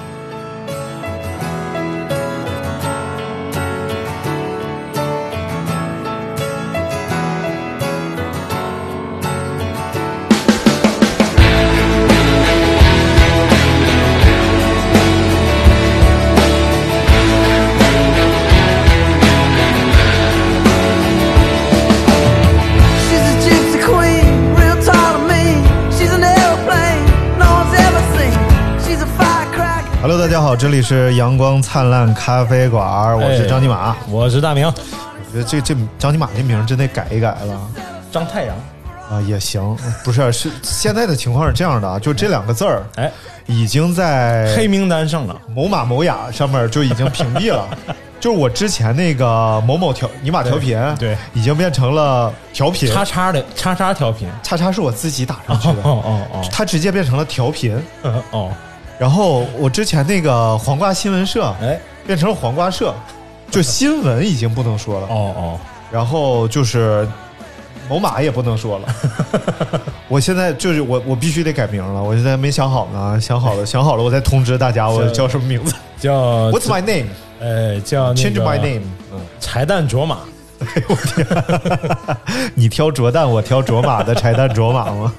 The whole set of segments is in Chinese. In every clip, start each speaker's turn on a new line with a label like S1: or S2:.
S1: 好，这里是阳光灿烂咖啡馆，我是张尼玛。
S2: 我是大明，
S1: 我觉得这这张尼玛这名儿真得改一改了
S2: 张太阳。
S1: 啊，也行，不是是现在的情况是这样的啊，就这两个字儿
S2: 哎，
S1: 已经在
S2: 黑名单上了。
S1: 某马某雅上面就已经屏蔽了。就是我之前那个某某调尼玛调频，
S2: 对对
S1: 已经变成了调频，
S2: 叉叉的叉叉调频。
S1: 叉叉是我自己打上去的，
S2: 哦哦哦
S1: 它直接变成了调频。
S2: 哦哦，
S1: 然后我之前那个黄瓜新闻社，
S2: 哎
S1: 变成了黄瓜社，就 新闻已经不能说了。
S2: 哦哦，
S1: 然后就是某马也不能说了。我现在就是我，我必须得改名了。我现在没想好呢，想好了，想好了，我再通知大家我叫什么名字。
S2: 叫
S1: What's my name?
S2: 呃叫那
S1: Change my name. 嗯，
S2: 柴蛋卓玛。
S1: 哎我天，你挑卓蛋，我挑卓玛的柴蛋卓玛吗？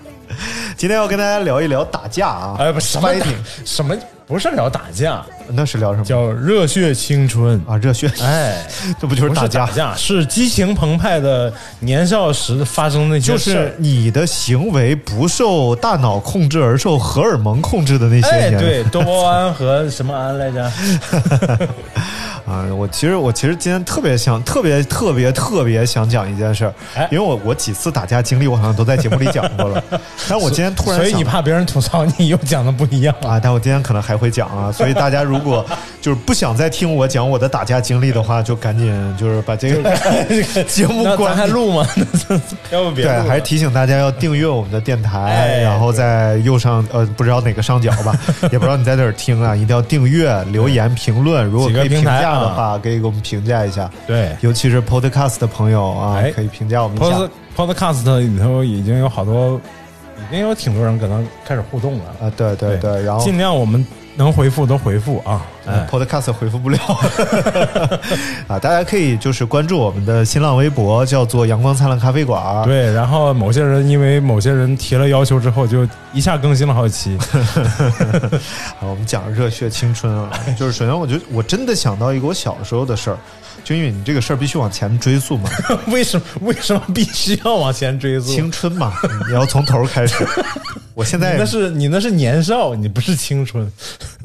S1: 今天要跟大家聊一聊打架啊，
S2: 哎不什么
S1: fighting，
S2: 什么不是聊打架，
S1: 那是聊什么？
S2: 叫热血青春。
S1: 啊热血，
S2: 哎，
S1: 这不就是打架？
S2: 打架，是激情澎湃的年少时发生的那些
S1: 就是你的行为不受大脑控制，而受荷尔蒙控制的那些
S2: 哎，
S1: 年。
S2: 对，多巴胺和什么胺来着？
S1: 啊，我其实我其实今天特别想特别特别特别想讲一件事儿，
S2: 哎
S1: 因为我我几次打架经历我好像都在节目里讲过了，但我今天突然
S2: 所以你怕别人吐槽你又讲的不一样
S1: 啊，但我今天可能还会讲啊，所以大家如果就是不想再听我讲我的打架经历的话，就赶紧就是把这个 节目关闭。
S2: 还录吗？要不别
S1: 对，还是提醒大家要订阅我们的电台，
S2: 哎
S1: 然后在右上呃不知道哪个上角吧，也不知道你在哪儿听啊，一定要订阅、留言、评论，如果可以评价的
S2: 啊
S1: 话，可以给我们评价一下。
S2: 对
S1: 尤其是 Podcast 的朋友啊，
S2: 哎
S1: 可以评价我们一下。
S2: Pod Podcast 里头已经有好多，已经有挺多人可能开始互动了。
S1: 啊，对对对，然后
S2: 尽量我们能回复都回复啊。哎
S1: ，Podcast 回复不了 啊，大家可以就是关注我们的新浪微博，叫做“阳光灿烂咖啡馆”。
S2: 对，然后某些人因为某些人提了要求之后，就一下更新了好几期。
S1: 好，我们讲热血青春啊，就是首先我觉得我真的想到一个我小时候的事儿，就因为你这个事儿必须往前追溯嘛，
S2: 为什么为什么必须要往前追溯？
S1: 青春嘛，你要从头开始。我现在
S2: 那是你那是年少，你不是青春。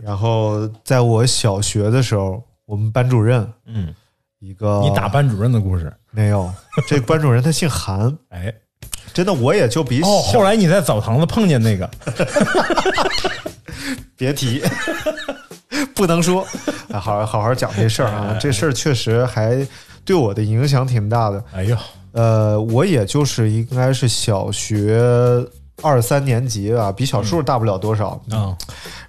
S1: 然后在我小学的时候，我们班主任
S2: 嗯，
S1: 一个
S2: 你打班主任的故事。
S1: 没有，这班主任他姓韩，
S2: 哎，
S1: 真的我也就比
S2: 哦，后来你在澡堂子碰见那个，
S1: 别提，不能说。好，好好好讲这事儿啊，这事儿确实还对我的影响挺大的。
S2: 哎呦，
S1: 呃，我也就是应该是小学二三年级啊，比小数大不了多少。
S2: 啊，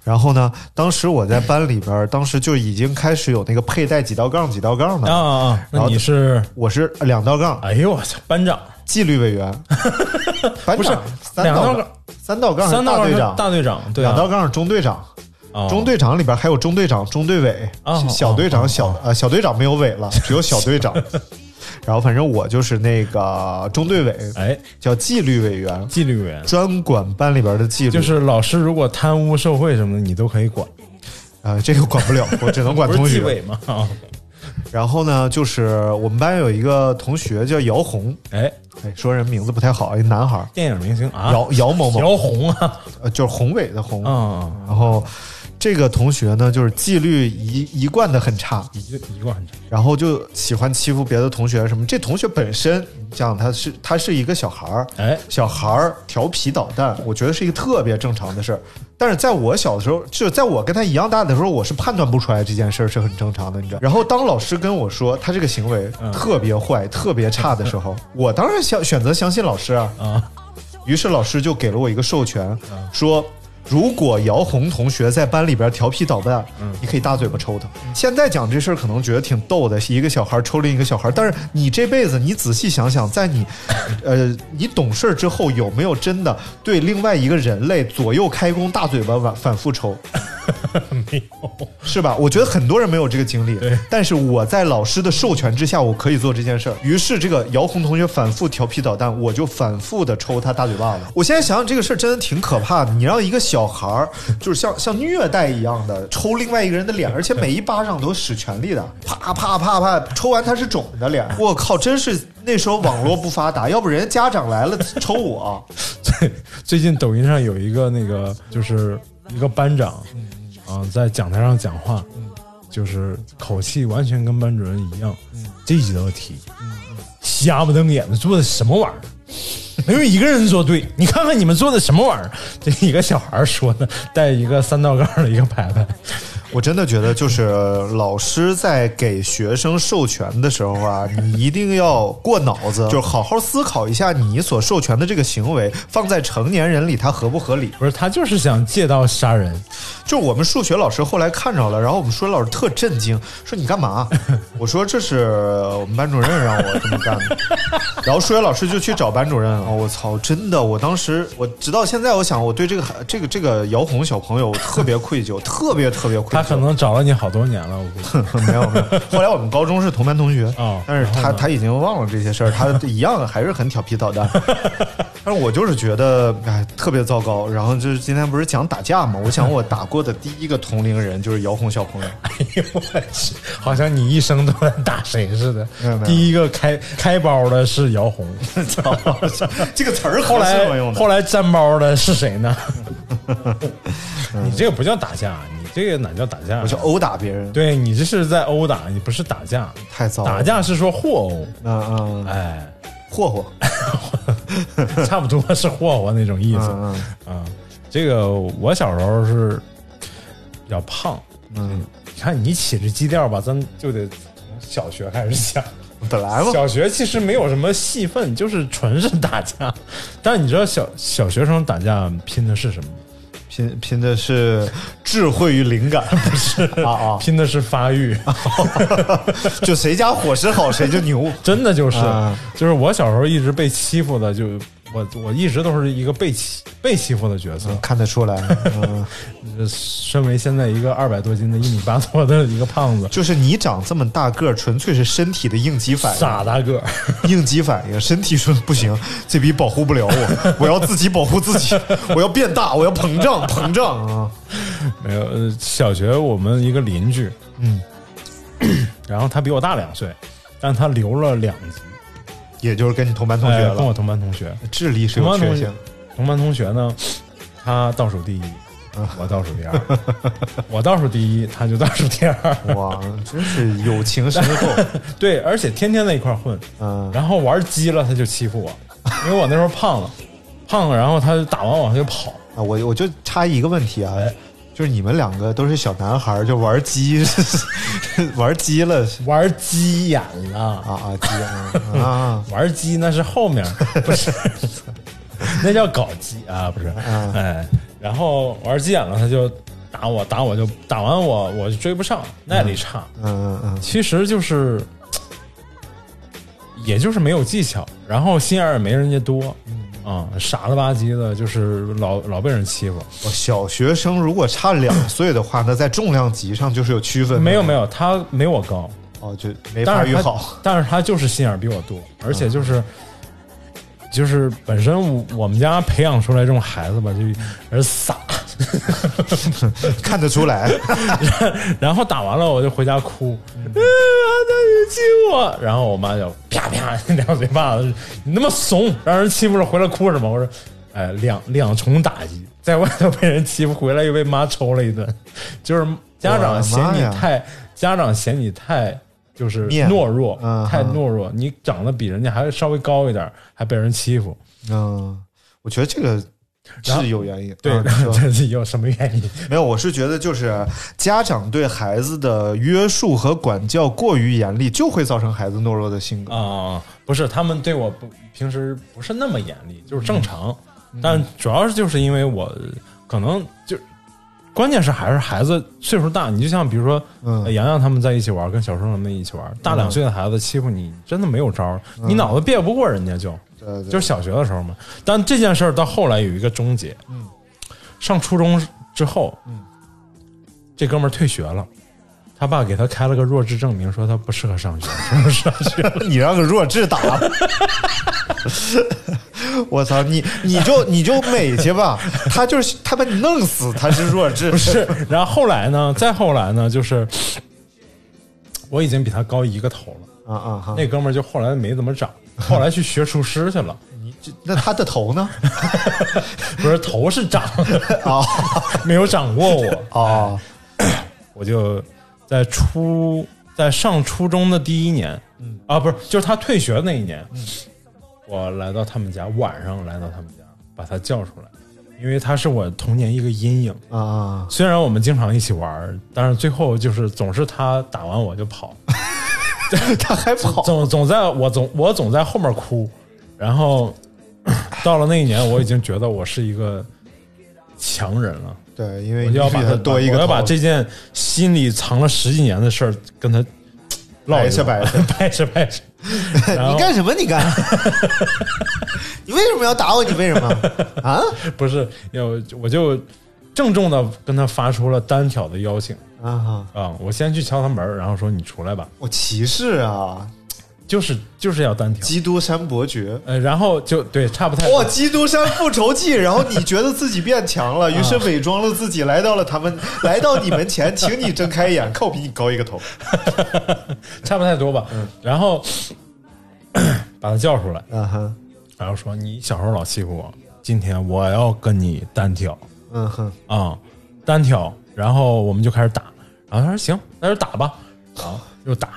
S1: 然后呢，当时我在班里边儿，当时就已经开始有那个佩戴几道杠几道杠的。
S2: 啊啊啊！那你是？
S1: 我是两道杠，
S2: 哎呦我操，班长，
S1: 纪律委员，班
S2: 不是
S1: 长三道杠
S2: 两道杠，
S1: 三道杠是
S2: 三道杠
S1: 大队长，
S2: 大队长，对啊
S1: 两道杠是中队长。
S2: 哦。
S1: 中队长里边还有中队长、中队委、
S2: 哦
S1: 小队长、
S2: 哦
S1: 小呃小队长没有委了，只有小队长。然后反正我就是那个中队委，
S2: 哎，
S1: 叫纪律委员，
S2: 纪律委员。
S1: 专管班里边的纪律。
S2: 就是老师如果贪污受贿什么的，你都可以管，
S1: 呃，这个管不了，我只能管
S2: 不
S1: 同学。
S2: 是纪委吗？啊，
S1: 然后呢，就是我们班有一个同学叫姚红，
S2: 哎，
S1: 哎，说人名字不太好，一男孩儿，
S2: 电影明星啊，
S1: 姚姚某某，
S2: 姚红啊，
S1: 呃，就是宏伟的宏。
S2: 啊，
S1: 然后这个同学呢，就是纪律一一贯的很差，
S2: 一个一贯很差，
S1: 然后就喜欢欺负别的同学什么。这同学本身，你讲他是他是一个小孩儿，
S2: 哎，
S1: 小孩儿调皮捣蛋，我觉得是一个特别正常的事儿。但是在我小的时候，就在我跟他一样大的时候，我是判断不出来这件事儿是很正常的，你知道。然后当老师跟我说他这个行为特别坏、特别差的时候，我当然想选择相信老师啊。
S2: 啊，
S1: 于是老师就给了我一个授权，说。如果姚红同学在班里边调皮捣蛋，你可以大嘴巴抽他。现在讲这事儿可能觉得挺逗的，一个小孩抽另一个小孩，但是你这辈子你仔细想想，在你，呃，你懂事儿之后，有没有真的对另外一个人类左右开弓，大嘴巴反反复抽？
S2: 没有，
S1: 是吧？我觉得很多人没有这个经历，但是我在老师的授权之下，我可以做这件事儿。于是这个姚红同学反复调皮捣蛋，我就反复的抽他大嘴巴子。我现在想想这个事儿真的挺可怕的。你让一个小孩儿，就是像像虐待一样的抽另外一个人的脸，而且每一巴掌都使全力的，啪啪啪啪，抽完他是肿的脸。我靠，真是那时候网络不发达，要不人家家长来了抽我。
S2: 最最近抖音上有一个那个就是一个班长，啊，在讲台上讲话，就是口气完全跟班主任一样，这几道题，瞎不瞪眼的做的什么玩意儿？没有一个人做对，你看看你们做的什么玩意儿？这一个小孩说的，带一个三道杠的一个牌牌，
S1: 我真的觉得，就是老师在给学生授权的时候啊，你一定要过脑子，就是好好思考一下，你所授权的这个行为放在成年人里，它合不合理？
S2: 不是他就是想借刀杀人，
S1: 就我们数学老师后来看着了，然后我们数学老师特震惊，说你干嘛？我说这是我们班主任让我这么干的。然后数学老师就去找班主任了。我操，真的，我当时我直到现在，我想我对这个孩这个这个姚红小朋友特别愧疚，特别特别愧疚。
S2: 他可能找了你好多年了，我估计。
S1: 没 有没有，后来我们高中是同班同学
S2: 哦
S1: 但是他他已经忘了这些事儿，他一样还是很调皮捣蛋。但是我就是觉得哎特别糟糕。然后就是今天不是讲打架嘛，我想我打过的第一个同龄人就是姚红小朋友。
S2: 哎呦我去，好像你一生都在打谁似的第一个开开包的是姚红，
S1: 操，这个词儿
S2: 后来？后来粘包的是谁呢？你这个不叫打架，你这个哪叫打架？
S1: 我就殴打别人，
S2: 对你这是在殴打，你不是打架。
S1: 太糟了。
S2: 打架是说霍殴，
S1: 嗯嗯，
S2: 哎，
S1: 霍霍，
S2: 差不多是霍霍那种意思。
S1: 嗯
S2: 啊，这个我小时候是比较胖，
S1: 嗯
S2: 你看你起这基调吧，咱就得从小学开始讲。
S1: 嗯，本来嘛，
S2: 小学其实没有什么戏份，就是纯是打架。但你知道小小学生打架拼的是什么吗？
S1: 拼拼的是智慧与灵感，不是啊啊，
S2: 拼的是发育，
S1: 就谁家伙食好谁就牛。
S2: 真的就是，
S1: 啊。
S2: 就是我小时候一直被欺负的，就我我一直都是一个被欺被欺负的角色。
S1: 看得出来，嗯，
S2: 呃身为现在一个二百多斤的一米八多的一个胖子，
S1: 就是你长这么大个儿，纯粹是身体的应激反应，
S2: 傻大个，
S1: 应激反应，身体说不行，这逼保护不了我，我要自己保护自己，我要变大，我要膨胀，膨胀啊！
S2: 没有。呃小学我们一个邻居，
S1: 嗯，
S2: 然后他比我大两岁，但他留了两级，
S1: 也就是跟你同班同学
S2: 哎跟我，同班同学。
S1: 智力是有缺陷。，
S2: 同班同学呢，他倒数第一，我倒数第二，我倒数第一，他就倒数第二。
S1: 哇，真是友情深厚。
S2: 对，而且天天在一块混，
S1: 嗯，
S2: 然后玩激了他就欺负我，因为我那时候胖了，胖了，然后他就打完我他就跑，
S1: 啊，我我就插一个问题啊，就是你们两个都是小男孩儿，就玩鸡，玩鸡了。
S2: 玩鸡眼了，
S1: 啊啊鸡眼啊！
S2: 玩鸡那是后面，不是，那叫搞基啊，不是，
S1: 嗯
S2: 哎，然后玩鸡眼了，他就打我，打我就打完我，我就追不上，耐力差，
S1: 嗯嗯嗯，
S2: 其实就是，也就是没有技巧，然后心眼儿也没人家多，啊、傻了吧唧的，就是老老被人欺负。
S1: 哦小学生如果差两岁的话，那在重量级上就是有区分。
S2: 没有没有，他没我高，
S1: 哦，就没发育好。
S2: 但是他就是心眼儿比我多，而且就是。就是本身我我们家培养出来这种孩子吧，就而傻，
S1: 看得出来。
S2: 然后打完了我就回家哭，嗯，那你欺负我，然后我妈就啪啪两嘴巴子，你那么怂，让人欺负了回来哭什么？我说，哎，两两重打击，在外头被人欺负，回来又被妈抽了一顿，就是家长嫌你太，家长嫌你太就是懦弱，
S1: 嗯
S2: 太懦弱，你长得比人家还稍微高一点，还被人欺负，
S1: 嗯，我觉得这个是有原因。
S2: 对，这是有什么原因？
S1: 没有，我是觉得就是家长对孩子的约束和管教过于严厉，就会造成孩子懦弱的性格。
S2: 啊、不是，他们对我不平时不是那么严厉，就是正常，但主要是就是因为我可能就。关键是还是孩子岁数大，你就像比如说，
S1: 嗯。
S2: 呃洋洋他们在一起玩，跟小生他们一起玩，大两岁的孩子欺负你，真的没有招儿，你脑子别不过人家就，就是小学的时候嘛。但这件事儿到后来有一个终结，
S1: 嗯，
S2: 上初中之后，
S1: 嗯，
S2: 这哥们儿退学了，他爸给他开了个弱智证明，说他不适合上学，不适合上学。
S1: 你让个弱智打。了，我操你你就你就美去吧，他就是他把你弄死，他是弱智，
S2: 不是，然后后来呢？再后来呢？就是我已经比他高一个头了，
S1: 啊啊哈，
S2: 那哥们儿就后来没怎么长，后来去学厨师去了。
S1: 你这那他的头呢？
S2: 不是头是长的
S1: 啊
S2: 没有长过我。
S1: 啊，
S2: 我就在初在上初中的第一年，
S1: 嗯
S2: 啊，不是，就是他退学那一年，我来到他们家，晚上来到他们家，把他叫出来，因为他是我童年一个阴影。
S1: 啊啊，
S2: 虽然我们经常一起玩儿，但是最后就是总是他打完我就跑，
S1: 他还跑，
S2: 总总在我总我总在后面哭，然后到了那一年，我已经觉得我是一个强人了，
S1: 对，因为
S2: 我就要把他
S1: 多一个
S2: 我要把这件心里藏了十几年的事儿跟他唠一下
S1: 掰扯掰扯 你干什么？你干？你为什么要打我？你为什么 啊？
S2: 不是要我就郑重的跟他发出了单挑的邀请
S1: 啊哈！
S2: 啊！我先去敲他门，然后说你出来吧，
S1: 我歧视啊！
S2: 就是就是要单挑。
S1: 基督山伯爵。
S2: 呃，然后就对，差不太
S1: 哇！
S2: 多。
S1: 基督山复仇记，然后你觉得自己变强了，于是伪装了自己，来到了他们，来到你门前，请你睁开眼，看我比你高一个头。
S2: 差不太多吧。嗯然后把他叫出来，
S1: 嗯哼，
S2: 然后说你小时候老欺负我，今天我要跟你单挑
S1: 嗯哼，
S2: 啊、单挑。然后我们就开始打，然后他说行，那就打吧。啊，又打，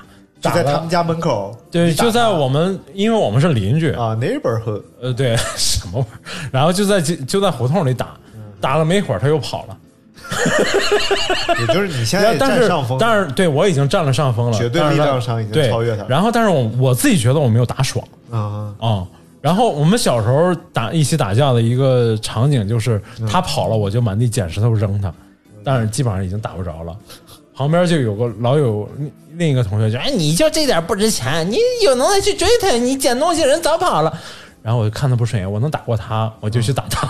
S1: 就
S2: 打
S1: 在他们家门口。
S2: 对，就在我们，因为我们是邻居，
S1: 啊，neighborhood。
S2: 呃，对，什么玩意儿？然后就在就就在胡同里打，打了没一会儿他又跑了。
S1: 也就是你现在占上风，
S2: 但是对我已经占了上风了，
S1: 绝对力量上已经
S2: 对
S1: 超越他了
S2: 然后但是我我自己觉得我没有打爽
S1: 啊
S2: 啊、然后我们小时候打一起打架的一个场景就是
S1: 嗯
S2: 他跑了，我就满地捡石头扔他，但是基本上已经打不着了。旁边就有个老有另一个同学就哎，你就这点不值钱，你有能耐去追他，你捡东西人早跑了。然后我就看他不顺眼，我能打过他，我就去打他。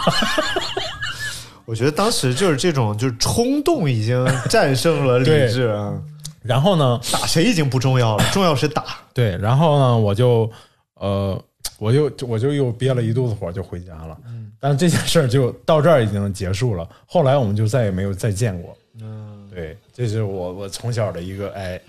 S1: 我觉得当时就是这种，就是冲动已经战胜了理智啊。
S2: 然后呢，
S1: 打谁已经不重要了，重要是打。
S2: 对，然后呢，我就呃，我就我就又憋了一肚子火，就回家了。
S1: 嗯
S2: 但这件事儿就到这儿已经结束了。后来我们就再也没有再见过。
S1: 嗯，
S2: 对，这是我我从小的一个哎，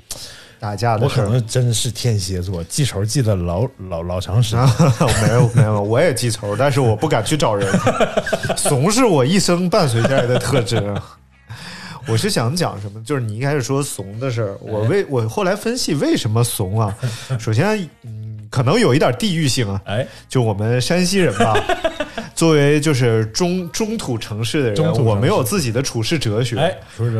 S1: 打架的
S2: 我可。能真是天蝎座，记仇记得老老老长时间。
S1: 没有没有，我也记仇，但是我不敢去找人。怂是我一生伴随下来的特质。我是想讲什么？就是你一开始说怂的事儿，我为我后来分析为什么怂啊？首先，嗯，可能有一点地域性啊。
S2: 哎，
S1: 就我们山西人吧，作为就是中中土城市的人，我们有自己的处世哲学。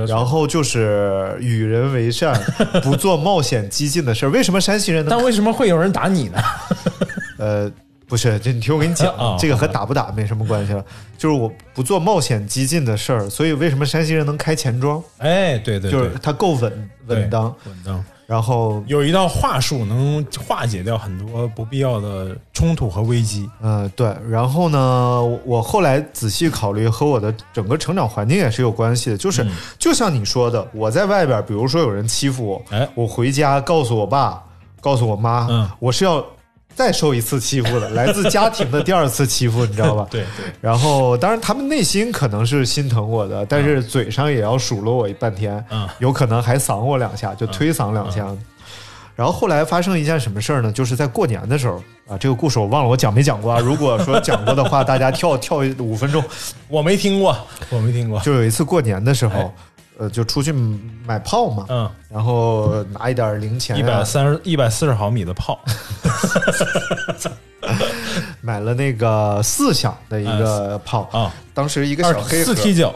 S1: 然后就是与人为善，不做冒险激进的事儿。为什么山西人
S2: 但为什么会有人打你呢？
S1: 呃，不是，这你听我给你讲，
S2: 啊
S1: 这个和打不打没什么关系了。就是我不做冒险激进的事儿，所以为什么山西人能开钱庄？
S2: 哎，对对对，
S1: 就是他够稳稳当，
S2: 稳当。
S1: 然后
S2: 有一道话术能化解掉很多不必要的冲突和危机。
S1: 嗯、对，然后呢，我后来仔细考虑，和我的整个成长环境也是有关系的。就是、就像你说的，我在外边，比如说有人欺负我，
S2: 哎
S1: 我回家告诉我爸，告诉我妈，
S2: 嗯
S1: 我是要再受一次欺负了，来自家庭的第二次欺负，你知道吧？
S2: 对对，
S1: 然后，当然，他们内心可能是心疼我的，但是嘴上也要数落我半天，
S2: 嗯
S1: 有可能还搡我两下，就推搡两下。然后后来发生一件什么事儿呢？就是在过年的时候啊，这个故事我忘了我讲没讲过啊。如果说讲过的话，大家跳跳五分钟。
S2: 我没听过，我没听过。
S1: 就有一次过年的时候
S2: 哎，
S1: 呃，就出去买炮嘛，
S2: 嗯，
S1: 然后拿一点零钱、啊，
S2: 一百三十一百四十毫米的炮，
S1: 买了那个四响的一个炮
S2: 啊，
S1: 当时一个小黑盒。
S2: 四踢脚，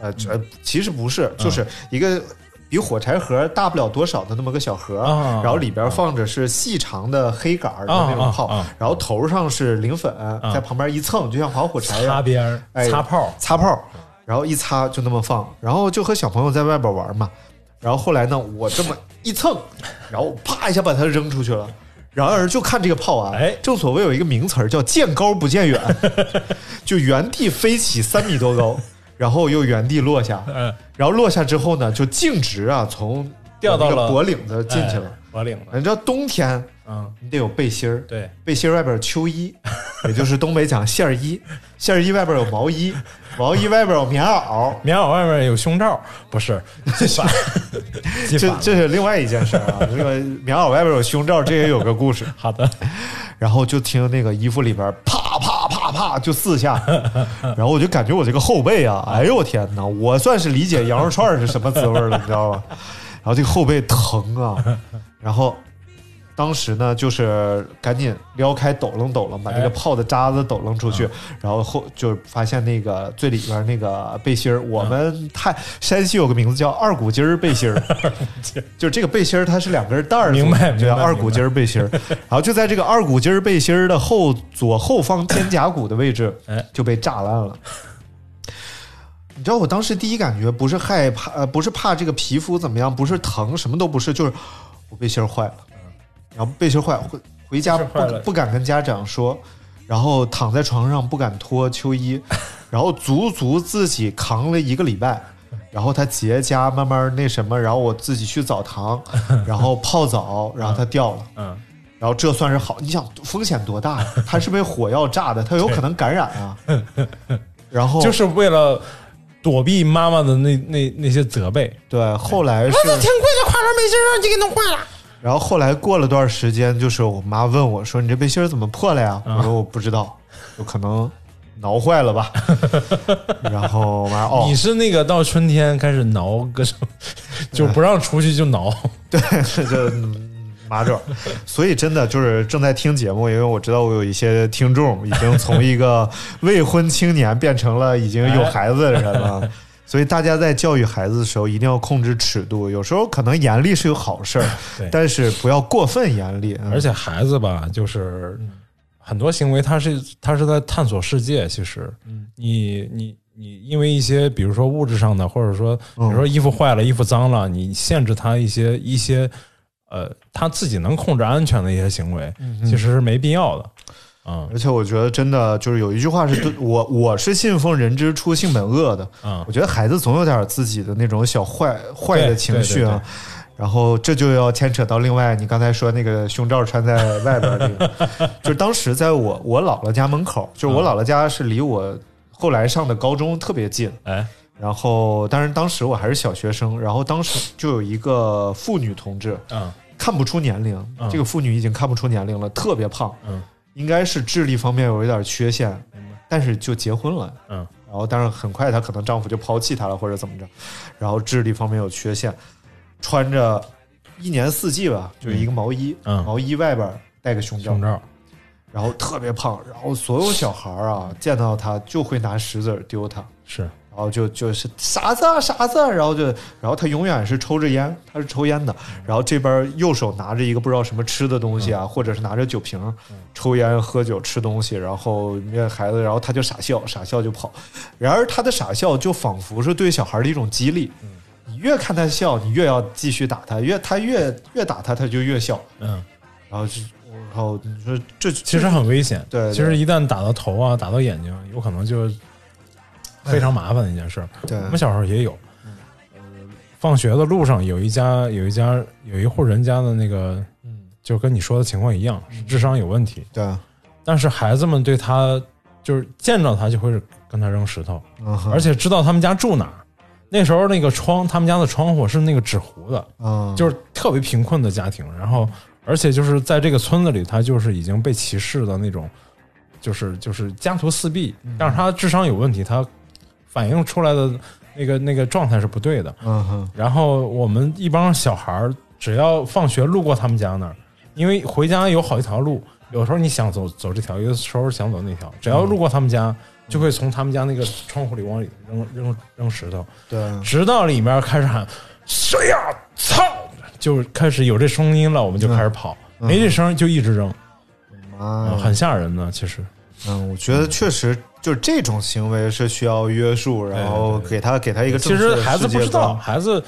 S1: 呃，这其实不是，就是一个比火柴盒大不了多少的那么个小盒，
S2: 啊。
S1: 然后里边放着是细长的黑杆的那种炮，
S2: 啊啊。啊
S1: 然后头上是磷粉，在旁边一蹭，就像划火柴一样。
S2: 擦边儿
S1: 哎
S2: 擦炮，
S1: 擦炮，然后一擦就那么放，然后就和小朋友在外边玩嘛。然后后来呢，我这么一蹭，然后啪一下把它扔出去了。然而就看这个炮啊，
S2: 哎
S1: 正所谓有一个名词儿叫“见高不见远”，就原地飞起三米多高，然后又原地落下，
S2: 嗯，
S1: 然后落下之后呢，就径直啊从那个
S2: 掉到了
S1: 脖领子进去了。
S2: 哎脖领子，
S1: 你知道冬天
S2: 嗯，
S1: 你得有背心儿，
S2: 对，
S1: 背心儿外边有秋衣，也就是东北讲线儿衣，线儿衣外边有毛衣，毛衣外边有棉袄，
S2: 棉袄外面有胸罩，不是，记反，记
S1: 这这是另外一件事儿啊。这个棉袄外边有胸罩，这也有个故事。
S2: 好的，
S1: 然后就听那个衣服里边啪啪啪啪就四下，然后我就感觉我这个后背啊，哎呦我天哪，我算是理解羊肉串是什么滋味了，你知道吧？然后这个后背疼啊，然后当时呢就是赶紧撩开抖楞抖楞，把这个泡的渣子抖楞出去，然后后就发现那个最里边那个背心儿，我们太山西有个名字叫二股筋儿背心儿，就这个背心儿它是两根带儿
S2: 明白
S1: 就叫二股筋儿背心儿。然后就在这个二股筋儿背心儿的后左后方肩胛骨的位置
S2: 哎，
S1: 就被炸烂了。你知道我当时第一感觉不是害怕，呃，不是怕这个皮肤怎么样，不是疼，什么都不是，就是我背心儿坏了，然后背心儿坏，回回家不不敢跟家长说，然后躺在床上不敢脱秋衣，然后足足自己扛了一个礼拜，然后他结痂，慢慢那什么，然后我自己去澡堂，然后泡澡，然后它掉了。
S2: 嗯，
S1: 然后这算是好，你想风险多大呀？它是被火药炸的，它有可能感染啊。然后
S2: 就是为了躲避妈妈的那那那些责备。
S1: 对，后来是
S2: 贵的跨栏背心让你给弄坏了。
S1: 然后后来过了段时间，就是我妈问我说：“你这背心儿怎么破了呀？”
S2: 啊
S1: 我说：“我不知道，有可能挠坏了吧。”然后我妈哦
S2: 你，是那个到春天开始挠各种，就不让出去就挠。
S1: 对，就麻爪。所以真的就是正在听节目，因为我知道我有一些听众已经从一个未婚青年变成了已经有孩子的人了。所以大家在教育孩子的时候，一定要控制尺度。有时候可能严厉是有好事儿，但是不要过分严厉。嗯
S2: 而且孩子吧，就是很多行为，他是他是在探索世界。其实，你你你，因为一些比如说物质上的，或者说比如说衣服坏了、衣服脏了，你限制他一些一些呃他自己能控制安全的一些行为，其实是没必要的。啊
S1: 而且我觉得真的就是有一句话是对 我我是信奉人之初性本恶的。
S2: 嗯。
S1: 我觉得孩子总有点自己的那种小坏坏的情绪啊。然后这就要牵扯到另外，你刚才说那个胸罩穿在外边那个，就是当时在我我姥姥家门口，就是我姥姥家是离我后来上的高中特别近。
S2: 哎，
S1: 然后，当然当时我还是小学生，然后当时就有一个妇女同志，
S2: 嗯。
S1: 看不出年龄，
S2: 嗯。
S1: 这个妇女已经看不出年龄了，特别胖，
S2: 嗯
S1: 应该是智力方面有一点缺陷，但是就结婚了。
S2: 嗯
S1: 然后，但是很快她可能丈夫就抛弃她了，或者怎么着，然后智力方面有缺陷，穿着一年四季吧，就是一个毛衣，
S2: 嗯
S1: 毛衣外边带个胸罩，
S2: 胸罩
S1: 然后特别胖，然后所有小孩儿啊见到她就会拿石子丢她，
S2: 是
S1: 然后就就是傻子啊傻子啊，然后就然后他永远是抽着烟，他是抽烟的，然后这边右手拿着一个不知道什么吃的东西啊，或者是拿着酒瓶，抽烟喝酒吃东西，然后那孩子，然后他就傻笑，傻笑就跑，然而他的傻笑就仿佛是对小孩的一种激励，你越看他笑，你越要继续打他，越他越越打他，他就越笑，
S2: 嗯，
S1: 然后就然后你说这
S2: 其实很危险。
S1: 对对。
S2: 其实一旦打到头啊，打到眼睛，有可能就非常麻烦的一件事儿。
S1: 对
S2: 我们小时候也有，呃，放学的路上有一家有一家有一户人家的那个，
S1: 嗯，
S2: 就跟你说的情况一样，是智商有问题，
S1: 对，
S2: 但是孩子们对他就是见到他就会跟他扔石头，
S1: 嗯
S2: 而且知道他们家住哪儿。那时候那个窗，他们家的窗户是那个纸糊的，
S1: 嗯，
S2: 就是特别贫困的家庭，然后而且就是在这个村子里，他就是已经被歧视的那种，就是就是家徒四壁，但是他智商有问题，他反映出来的那个那个状态是不对的。
S1: 嗯哼，
S2: 然后我们一帮小孩儿，只要放学路过他们家那儿，因为回家有好几条路，有时候你想走走这条，有的时候想走那条，只要路过他们家，就会从他们家那个窗户里往里扔扔扔石头，
S1: 对，
S2: 直到里面开始喊“谁呀，操”，就开始有这声音了，我们就开始跑，没这声就一直扔，
S1: 啊
S2: 嗯，很吓人呢。其实，
S1: 嗯，我觉得确实就是这种行为是需要约束，然后给他给他一个
S2: 其
S1: 正确的
S2: 实孩子不知道，孩子，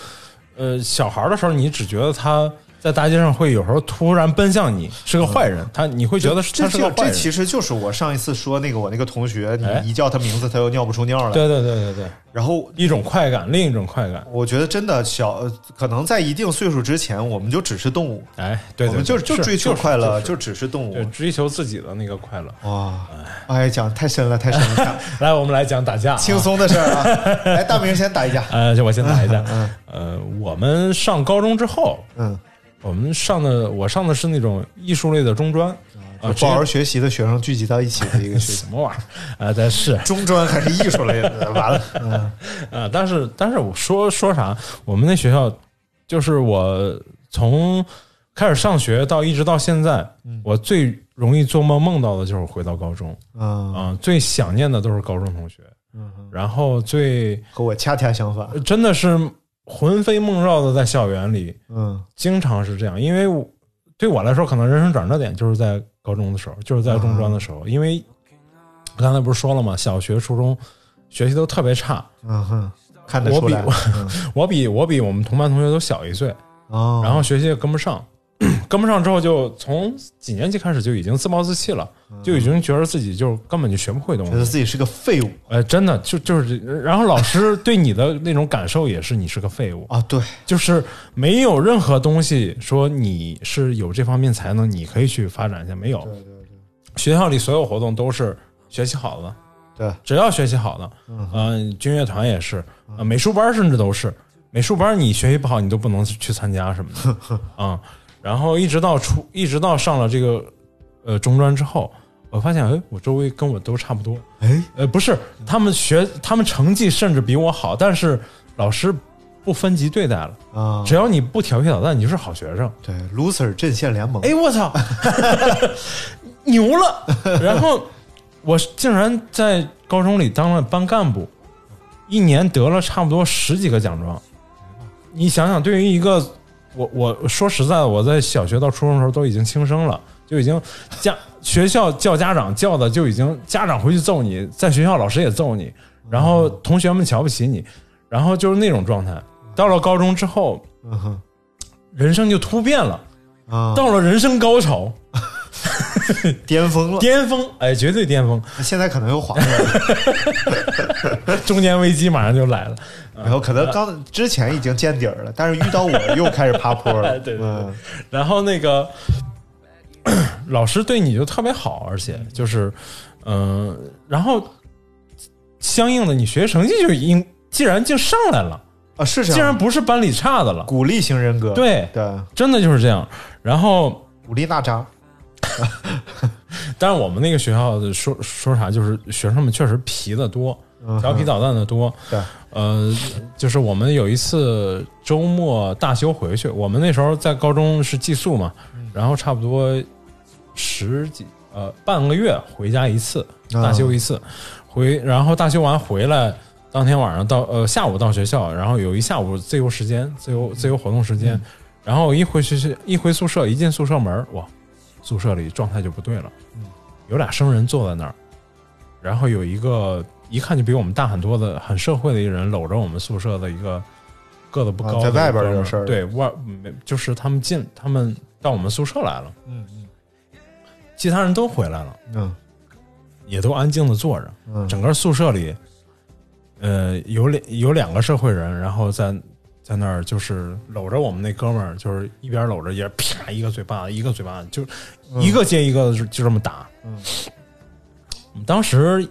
S2: 呃，小孩的时候，你只觉得他在大街上会有时候突然奔向你，是个坏人，他你会觉得是
S1: 这
S2: 他是个坏人。
S1: 这这其实就是我上一次说那个我那个同学，
S2: 哎
S1: 你一叫他名字他又尿不出尿来，
S2: 对对对对对，
S1: 然后
S2: 一种快感，另一种快感。
S1: 我觉得真的小，呃可能在一定岁数之前，我们就只是动物，
S2: 哎，对对，
S1: 我们就
S2: 对
S1: 就追求快乐，
S2: 是
S1: 就只是动物。
S2: 追求自己的那个快乐。
S1: 哇，哎，讲太深了，太深了，
S2: 来，我们来讲打架啊，
S1: 轻松的事儿啊。来，大明先打一架。
S2: 呃，就我先打一架。嗯呃，我们上高中之后，
S1: 嗯，
S2: 我们上的我上的是那种艺术类的中专啊，
S1: 不好好学习的学生聚集到一起的一个学
S2: 什么玩意儿啊？但是
S1: 中专还是艺术类的，完了，嗯
S2: 啊，但是但是我说说啥？我们那学校就是我从开始上学到一直到现在，我最容易做梦梦到的就是回到高中
S1: 嗯，
S2: 啊，最想念的都是高中同学，然后最
S1: 和我恰恰相反。
S2: 真的是魂飞梦绕的在校园里，
S1: 嗯
S2: 经常是这样，因为我对我来说，可能人生转折点就是在高中的时候，就是在中专的时候，因为刚才不是说了吗？小学、初中学习都特别差，
S1: 嗯哼，看得
S2: 我比
S1: 出来。嗯
S2: 我比我比我们同班同学都小一岁，
S1: 哦，
S2: 然后学习也跟不上，跟不上之后就从几年级开始就已经自暴自弃了，就已经觉得自己就根本就学不会东西。
S1: 觉得自己是个废物。
S2: 哎，真的就就是，然后老师对你的那种感受也是你是个废物，
S1: 啊！对，
S2: 就是没有任何东西说你是有这方面才能，你可以去发展一下，没有。学校里所有活动都是学习好的，
S1: 对，
S2: 只要学习好的，嗯、军乐团也是，呃，美术班甚至都是，美术班你学习不好，你都不能去参加什么的，啊、然后一直到初，一直到上了这个呃中专之后，我发现，哎，我周围跟我都差不多，
S1: 哎，
S2: 呃，不是，他们学，他们成绩甚至比我好，但是老师不分级对待了，
S1: 啊，
S2: 只要你不调皮捣蛋，你就是好学生。
S1: 对，loser 阵线联盟，
S2: 哎，我操，牛了！然后我竟然在高中里当了班干部，一年得了差不多十几个奖状。你想想，对于一个我我说实在的，我在小学到初中的时候都已经轻生了，就已经家学校叫家长叫的就已经家长回去揍你，在学校老师也揍你，然后同学们瞧不起你，然后就是那种状态。到了高中之后，人生就突变了。
S1: 啊，
S2: 到了人生高潮，
S1: 巅峰了，
S2: 巅峰，哎，绝对巅峰，
S1: 现在可能又滑下来了，
S2: 中年危机马上就来了。
S1: 然后可能刚之前已经见底儿了，但是遇到我又开始爬坡了，
S2: 对对对。
S1: 嗯。
S2: 然后那个 老师对你就特别好，而且就是，嗯、然后相应的你学习成绩就应既然就上来了，
S1: 啊，是这样。
S2: 既然，不是班里差的了，
S1: 鼓励型人格，
S2: 对，
S1: 对，
S2: 真的就是这样。然后，
S1: 鼓励娜扎，
S2: 但是我们那个学校的说说啥，就是学生们确实皮的多，
S1: 嗯
S2: 调皮捣蛋的多。
S1: 对，
S2: 呃，就是我们有一次周末大休回去，我们那时候在高中是寄宿嘛，
S1: 嗯。
S2: 然后差不多十几呃半个月回家一次，
S1: 啊。
S2: 大休一次，回然后大休完回来，当天晚上到呃下午到学校，然后有一下午自由时间，自由自由活动时间，
S1: 嗯。
S2: 然后一回学校一回宿舍，一进宿舍门，哇，宿舍里状态就不对了，
S1: 嗯。
S2: 有俩生人坐在那儿，然后有一个一看就比我们大很多的很社会的一个人搂着我们宿舍的一个个子不高
S1: 啊在外边
S2: 哥们儿。
S1: 有事儿。
S2: 对外没就是他们进他们到我们宿舍来了，
S1: 嗯嗯
S2: 其他人都回来了，
S1: 嗯。
S2: 也都安静的坐着，
S1: 嗯，
S2: 整个宿舍里，呃，有两有两个社会人，然后在在那儿就是搂着我们那哥们儿，就是一边搂着一边啪一个嘴巴子一个嘴巴子，就一个接一个的就就这么打。
S1: 嗯，
S2: 我们当时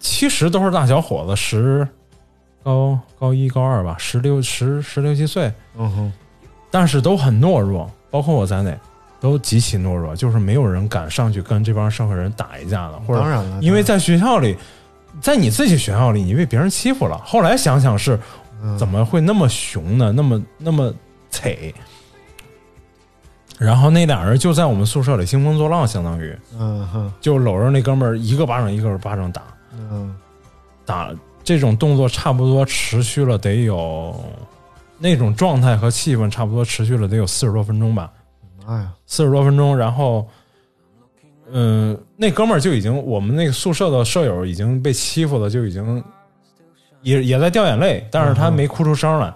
S2: 其实都是大小伙子，十高高一高二吧，十六十十六七岁，
S1: 嗯哼，
S2: 但是都很懦弱，包括我在内，都极其懦弱，就是没有人敢上去跟这帮社会人打一架的，或者
S1: 当然了
S2: 因为在学校里，在你自己学校里，你被别人欺负了，后来想想是
S1: 嗯。
S2: 怎么会那么熊呢？那么那么惨。然后那俩人就在我们宿舍里兴风作浪，相当于
S1: 嗯哼，
S2: 就搂着那哥们儿一个巴掌一个巴掌打，
S1: 嗯。
S2: 打这种动作差不多持续了得有那种状态和气氛差不多持续了得有四十多分钟吧，
S1: 妈呀，
S2: 四十多分钟，然后，嗯、那哥们儿就已经我们那个宿舍的舍友已经被欺负了，就已经也也在掉眼泪，但是他没哭出声来，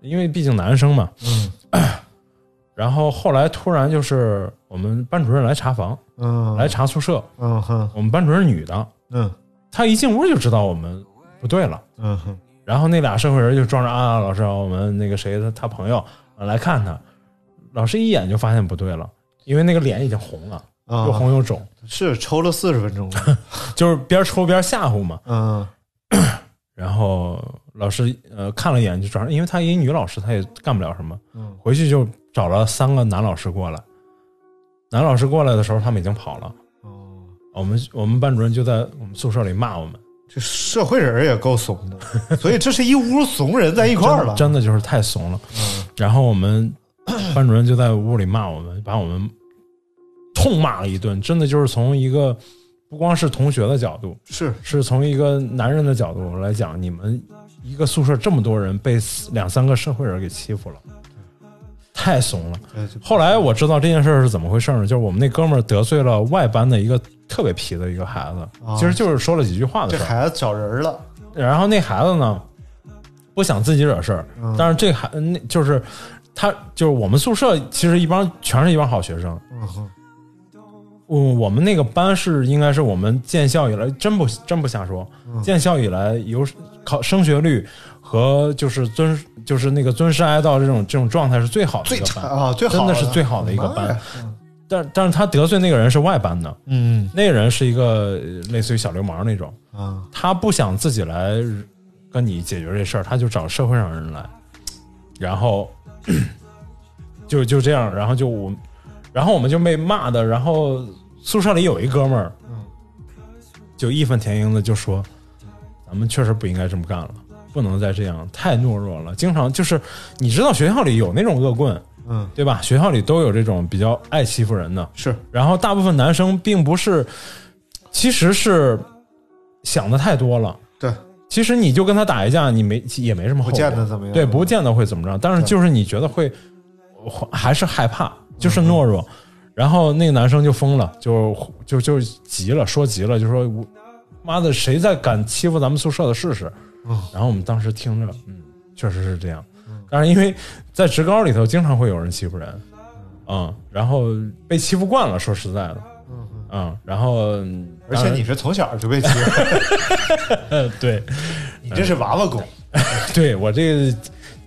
S2: 因为毕竟男生嘛。
S1: 嗯。
S2: 然后后来突然就是我们班主任来查房，
S1: 嗯，
S2: 来查宿舍，
S1: 嗯哼，
S2: 我们班主任女的，
S1: 嗯。
S2: 她一进屋就知道我们不对了。
S1: 嗯哼，
S2: 然后那俩社会人就装着啊，老师，我们那个谁他他朋友啊来看他，老师一眼就发现不对了，因为那个脸已经红了，
S1: 啊
S2: 又红又肿，
S1: 是抽了四十分钟，
S2: 就是边抽边吓唬嘛。
S1: 嗯
S2: 然后老师呃看了一眼就转，因为他一女老师，他也干不了什么，
S1: 嗯
S2: 回去就找了三个男老师过来。男老师过来的时候，他们已经跑了。
S1: 哦，
S2: 我们我们班主任就在我们宿舍里骂我们，
S1: 这社会人也够怂的，所以这是一屋怂人在一块儿了，
S2: 真的就是太怂了。
S1: 嗯
S2: 然后我们 班主任就在屋里骂我们，把我们痛骂了一顿，真的就是从一个不光是同学的角度，
S1: 是
S2: 是从一个男人的角度来讲，你们一个宿舍这么多人被两三个社会人给欺负了，太怂了。
S1: 呃
S2: 后来我知道这件事儿是怎么回事呢？就是我们那哥们儿得罪了外班的一个特别皮的一个孩子，
S1: 啊
S2: 其实就是说了几句话的事儿。
S1: 这孩子找人了，
S2: 然后那孩子呢，不想自己惹事但是这孩那就是他就是我们宿舍其实一帮全是一帮好学生。
S1: 嗯哼，
S2: 嗯，我们那个班是应该是我们建校以来真不真不瞎说，
S1: 嗯
S2: 建校以来有考升学率和就是尊就是那个尊师爱道这种这种状态是最好的一个班
S1: 啊，最好
S2: 真的是最好的一个班。但但是他得罪那个人是外班的，
S1: 嗯
S2: 那个人是一个呃类似于小流氓那种，
S1: 啊，
S2: 他不想自己来跟你解决这事儿，他就找社会上人来，然后就就这样，然后就我，然后我们就被骂的，然后宿舍里有一哥们儿，就义愤填膺的就说，咱们确实不应该这么干了，不能再这样，太懦弱了，经常就是你知道学校里有那种恶棍，
S1: 嗯，
S2: 对吧？学校里都有这种比较爱欺负人的，
S1: 是
S2: 然后大部分男生并不是，其实是想的太多了。
S1: 对，
S2: 其实你就跟他打一架，你没也没什么后果，
S1: 不见得怎么样
S2: 对，不见得会怎么着。但是就是你觉得会，还是害怕，就是懦弱。然后那个男生就疯了，就就就急了，说急了，就说我妈的，谁再敢欺负咱们宿舍的试试？
S1: 嗯
S2: 然后我们当时听着，嗯，确实是这样。但是因为在职高里头，经常会有人欺负人，嗯，然后被欺负惯了，说实在的，嗯，然后
S1: 而且你是从小就被欺负，
S2: 呃，对，
S1: 你这是娃娃功，
S2: 对我这个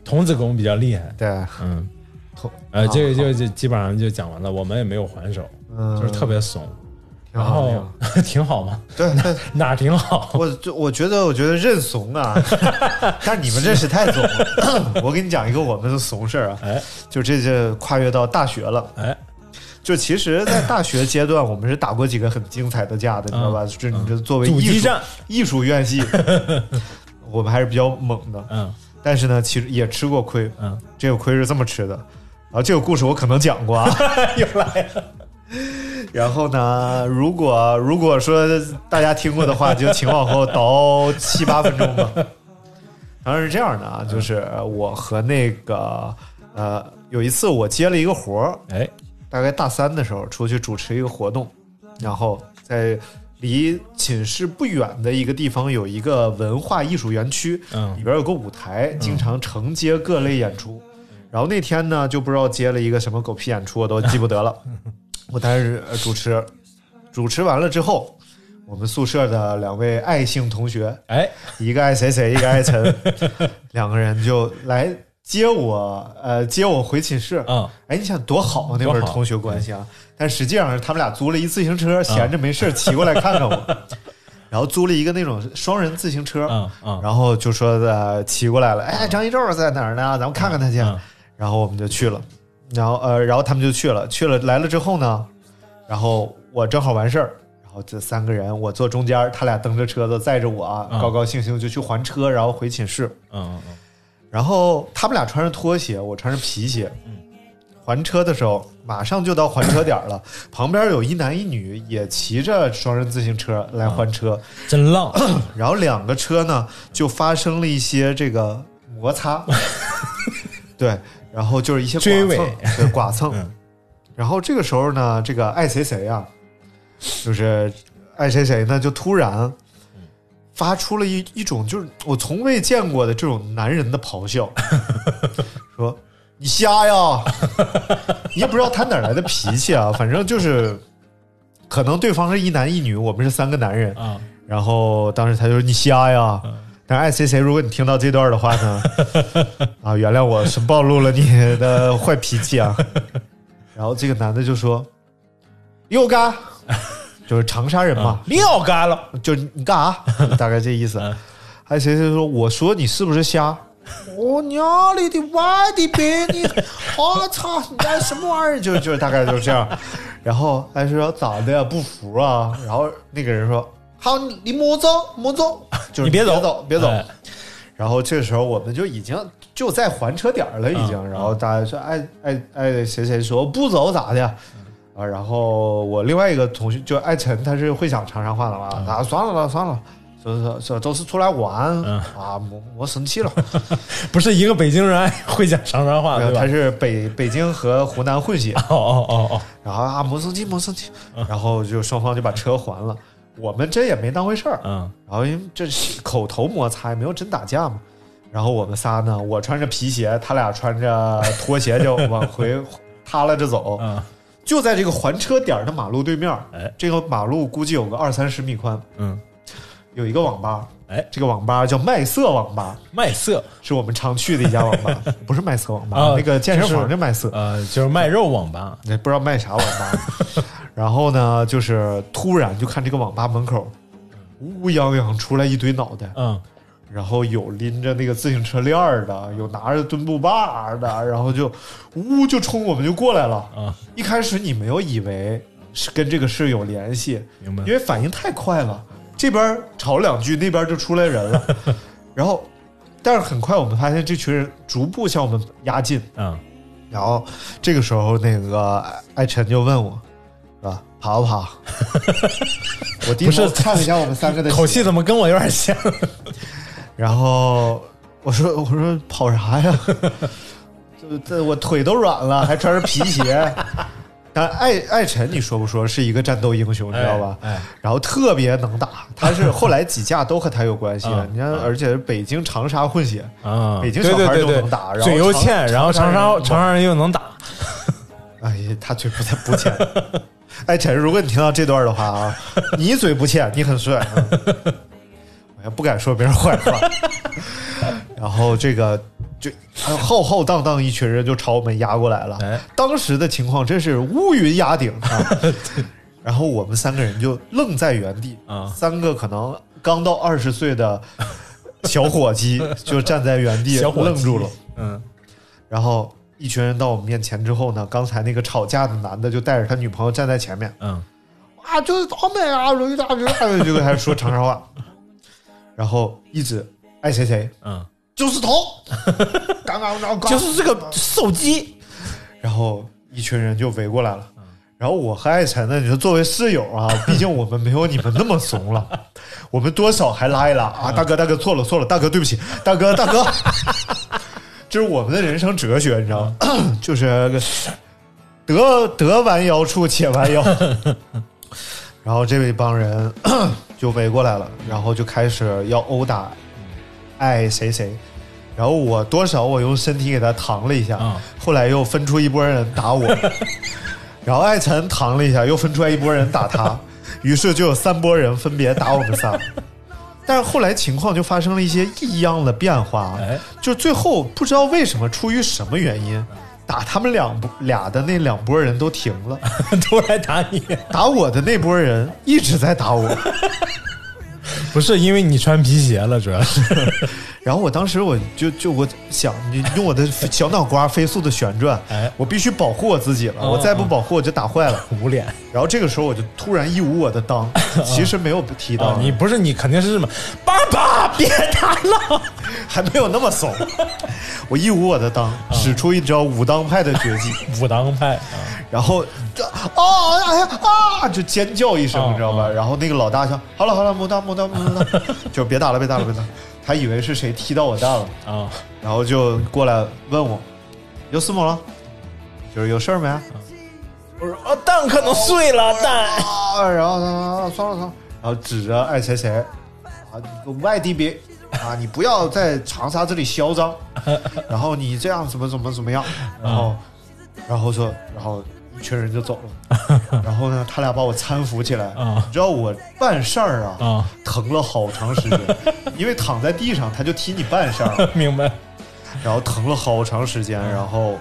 S2: 童子功比较厉害，
S1: 对，
S2: 嗯，
S1: 童
S2: 呃，这个就就基本上就讲完了，我们也没有还手，
S1: 嗯
S2: 就是特别怂，
S1: 挺
S2: 然后
S1: 好 挺好
S2: 吗？
S1: 对对。
S2: 哪儿挺好？
S1: 我就我觉得，我觉得认怂啊，但是你们这是太怂了。我给你讲一个我们的怂事儿啊，
S2: 哎
S1: 就这就跨越到大学了。
S2: 哎，
S1: 就其实，在大学阶段，我们是打过几个很精彩的架的，你知道吧？就你这作为艺术艺术院系，我们还是比较猛的。
S2: 嗯
S1: 但是呢，其实也吃过亏。
S2: 嗯，
S1: 这个亏是这么吃的。然后这个故事我可能讲过啊，
S2: 又来了，
S1: 然后呢，如果如果说大家听过的话，就请往后倒七八分钟吧。当然是这样的啊，就是我和那个呃，有一次我接了一个活儿，
S2: 哎，
S1: 大概大三的时候出去主持一个活动，然后在离寝室不远的一个地方有一个文化艺术园区，
S2: 嗯
S1: 里边有个舞台，经常承接各类演出。然后那天呢，就不知道接了一个什么狗屁演出，我都记不得了。我担任呃主持，主持完了之后，我们宿舍的两位爱姓同学，
S2: 哎，
S1: 一个爱谁谁，一个爱陈，两个人就来接我，呃，接我回寝室。
S2: 嗯，
S1: 哎，你想多好啊，那会儿同学关系啊。但实际上是他们俩租了一自行车，闲着没事骑过来看看我。然后租了一个那种双人自行车，
S2: 嗯嗯
S1: 然后就说的骑过来了，哎，张一宙在哪儿呢？咱们看看他去。
S2: 嗯
S1: 然后我们就去了，然后呃，然后他们就去了，去了来了之后呢，然后我正好完事儿，然后这三个人我坐中间，他俩蹬着车子载着我，
S2: 嗯
S1: 高高兴兴就去还车，然后回寝室。
S2: 嗯嗯嗯
S1: 然后他们俩穿着拖鞋，我穿着皮鞋。
S2: 嗯
S1: 还车的时候，马上就到还车点了，旁边有一男一女也骑着双人自行车来还车，
S2: 嗯，真浪，
S1: 然后两个车呢就发生了一些这个摩擦，对，然后就是一些对，剐蹭。
S2: 嗯。
S1: 然后这个时候呢，这个爱谁谁啊，就是爱谁谁呢，就突然发出了一一种就是我从未见过的这种男人的咆哮，说你瞎呀！你也不知道他哪来的脾气啊，反正就是可能对方是一男一女，我们是三个男人，
S2: 啊，
S1: 然后当时他就说你瞎呀。但是爱谁谁，如果你听到这段的话呢，啊，原谅我是暴露了你的坏脾气啊。然后这个男的就说：“又干，就是长沙人嘛，
S2: 你要干了，
S1: 就是你干啥？大概这意思。还谁谁说：“我说你是不是瞎？”我娘里的外的别，你 我操，你干什么玩意儿？就就是大概就是这样。然后爱谁说咋的呀？不服啊？然后那个人说：“好，你你莫走，莫走，就是
S2: 你别走
S1: 走，别走。
S2: 哎
S1: 然后这时候我们就已经就在还车点了，已经。
S2: 嗯
S1: 然后大家说：“哎哎哎谁谁说不走咋的？”啊，然后我另外一个同学就艾晨，他是会讲长沙话的嘛，啊，算了吧，算了，说说说都是出来玩、
S2: 嗯
S1: 啊，我我生气了。
S2: 不是一个北京人会讲长沙话，对？
S1: 他是北北京和湖南混血，
S2: 哦哦哦哦，
S1: 然后啊，莫生气，莫生气，然后就双方就把车还了。我们这也没当回事儿，
S2: 嗯
S1: 然后因为这是口头摩擦，也没有真打架嘛。然后我们仨呢，我穿着皮鞋，他俩穿着拖鞋就往回 塌拉着走。
S2: 嗯
S1: 就在这个还车点的马路对面，
S2: 哎。
S1: 这个马路估计有个二三十米宽，
S2: 嗯，
S1: 有一个网吧，
S2: 哎，
S1: 这个网吧叫麦色网吧，
S2: 麦色，
S1: 是我们常去的一家网吧，不是麦色网吧，
S2: 啊
S1: 那个健身房叫麦色，
S2: 呃，就是卖肉网吧，
S1: 那不知道卖啥网吧。然后呢，就是突然就看这个网吧门口乌泱泱出来一堆脑袋，
S2: 嗯
S1: 然后有拎着那个自行车链儿的，有拿着墩布把的，然后就呜就冲我们就过来了。
S2: 啊，
S1: 一开始你没有以为是跟这个事有联系，
S2: 明白
S1: 因为反应太快了，这边吵两句，那边就出来人了，然后，但是很快我们发现这群人逐步向我们压近，
S2: 嗯
S1: 然后这个时候那个艾艾晨就问我，是吧？跑不跑？我低
S2: 不是
S1: 头看了一下我们三个的
S2: 口气怎么跟我有点像？
S1: 然后我说我说跑啥呀？这这我腿都软了，还穿着皮鞋。但艾艾辰，你说不说是一个战斗英雄，你知道吧？
S2: 哎哎
S1: 然后特别能打，他是后来几架都和他有关系。
S2: 嗯
S1: 你看，而且是北京长沙混血，
S2: 啊，
S1: 北京小孩都
S2: 对对对
S1: 能打然后
S2: 嘴又欠，然后长沙
S1: 长沙人
S2: 长沙人又能打，
S1: 哎呀，他嘴不太不欠。艾辰，如果你听到这段的话啊，你嘴不欠，你很帅。嗯不敢说别人坏话。然后这个就浩浩荡荡一群人就朝我们压过来了。
S2: 哎
S1: 当时的情况真是乌云压顶啊！然后我们三个人就愣在原地，
S2: 啊
S1: 三个可能刚到二十岁的小伙计就站在原地愣住了。
S2: 嗯
S1: 然后一群人到我们面前之后呢，刚才那个吵架的男的就带着他女朋友站在前面，
S2: 嗯
S1: 啊，就是倒霉啊，驴大驴大，就开始说长沙话，然后一直爱谁谁
S2: 嗯，
S1: 就是头，刚刚刚刚。
S2: 就是这个手机，
S1: 然后一群人就围过来了。然后我和爱晨呢，你说作为室友啊，毕竟我们没有你们那么怂了，我们多少还拉一拉啊，大哥大哥错了错了，大哥对不起，大哥大哥，这是我们的人生哲学，你知道吗？就是得得弯腰处且弯腰。然后这一帮人就围过来了，然后就开始要殴打爱谁谁。然后我多少我用身体给他扛了一下，
S2: 嗯
S1: 后来又分出一波人打我，然后艾晨扛了一下，又分出来一波人打他，于是就有三波人分别打我们仨。但是后来情况就发生了一些异样的变化，
S2: 哎。
S1: 就最后不知道为什么，出于什么原因，打他们两拨俩的那两拨人都停了，
S2: 都来打你，
S1: 打我的那拨人一直在打我。
S2: 不是因为你穿皮鞋了，主要是
S1: 然后我当时我就就我想，你用我的小脑瓜飞速的旋转，
S2: 哎
S1: 我必须保护我自己了，
S2: 哦
S1: 我再不保护我就打坏了。
S2: 捂脸
S1: 然后这个时候我就突然一捂我的裆，其实没有提
S2: 啊
S1: 裆，！
S2: 你不是你肯定是什么？爸爸别打了！
S1: 还没有那么怂。我一捂我的裆，使出一招武当派的绝技，
S2: 武当派啊，
S1: 然后这啊哎呀啊就尖叫一声，
S2: 哦
S1: 你知道吧？
S2: 哦
S1: 然后那个老大说：“好了好了，木当木当木当，就别打了别打了别打了。”他以为是谁踢到我蛋了，
S2: 啊，
S1: 然后就过来问我有事么了，就是有事儿没？
S2: 我说啊，蛋可能碎了，蛋。
S1: 啊，然后他说算了算了，然后指着爱谁谁啊，外地别啊，你不要在长沙这里嚣张，然后你这样怎么怎么怎么样，然后然后说，然后一群人就走了，然后呢，他俩把我搀扶起来，
S2: 啊
S1: 你知道我办事儿啊，
S2: 啊，
S1: 疼了好长时间，因为躺在地上他就替你办事儿，
S2: 明白。
S1: 然后疼了好长时间，然后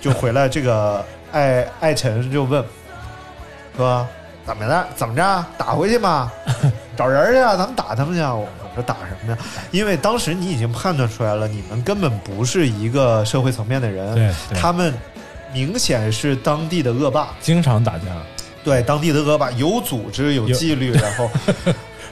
S1: 就回来，这个艾艾晨就问，说怎么了？怎么着？打回去吗？找人去啊！咱们打他们去啊！我说打什么呀？因为当时你已经判断出来了，你们根本不是一个社会层面的人，
S2: 对对
S1: 他们明显是当地的恶霸，
S2: 经常打架，
S1: 对当地的恶霸有组织、有
S2: 有
S1: 纪律，然后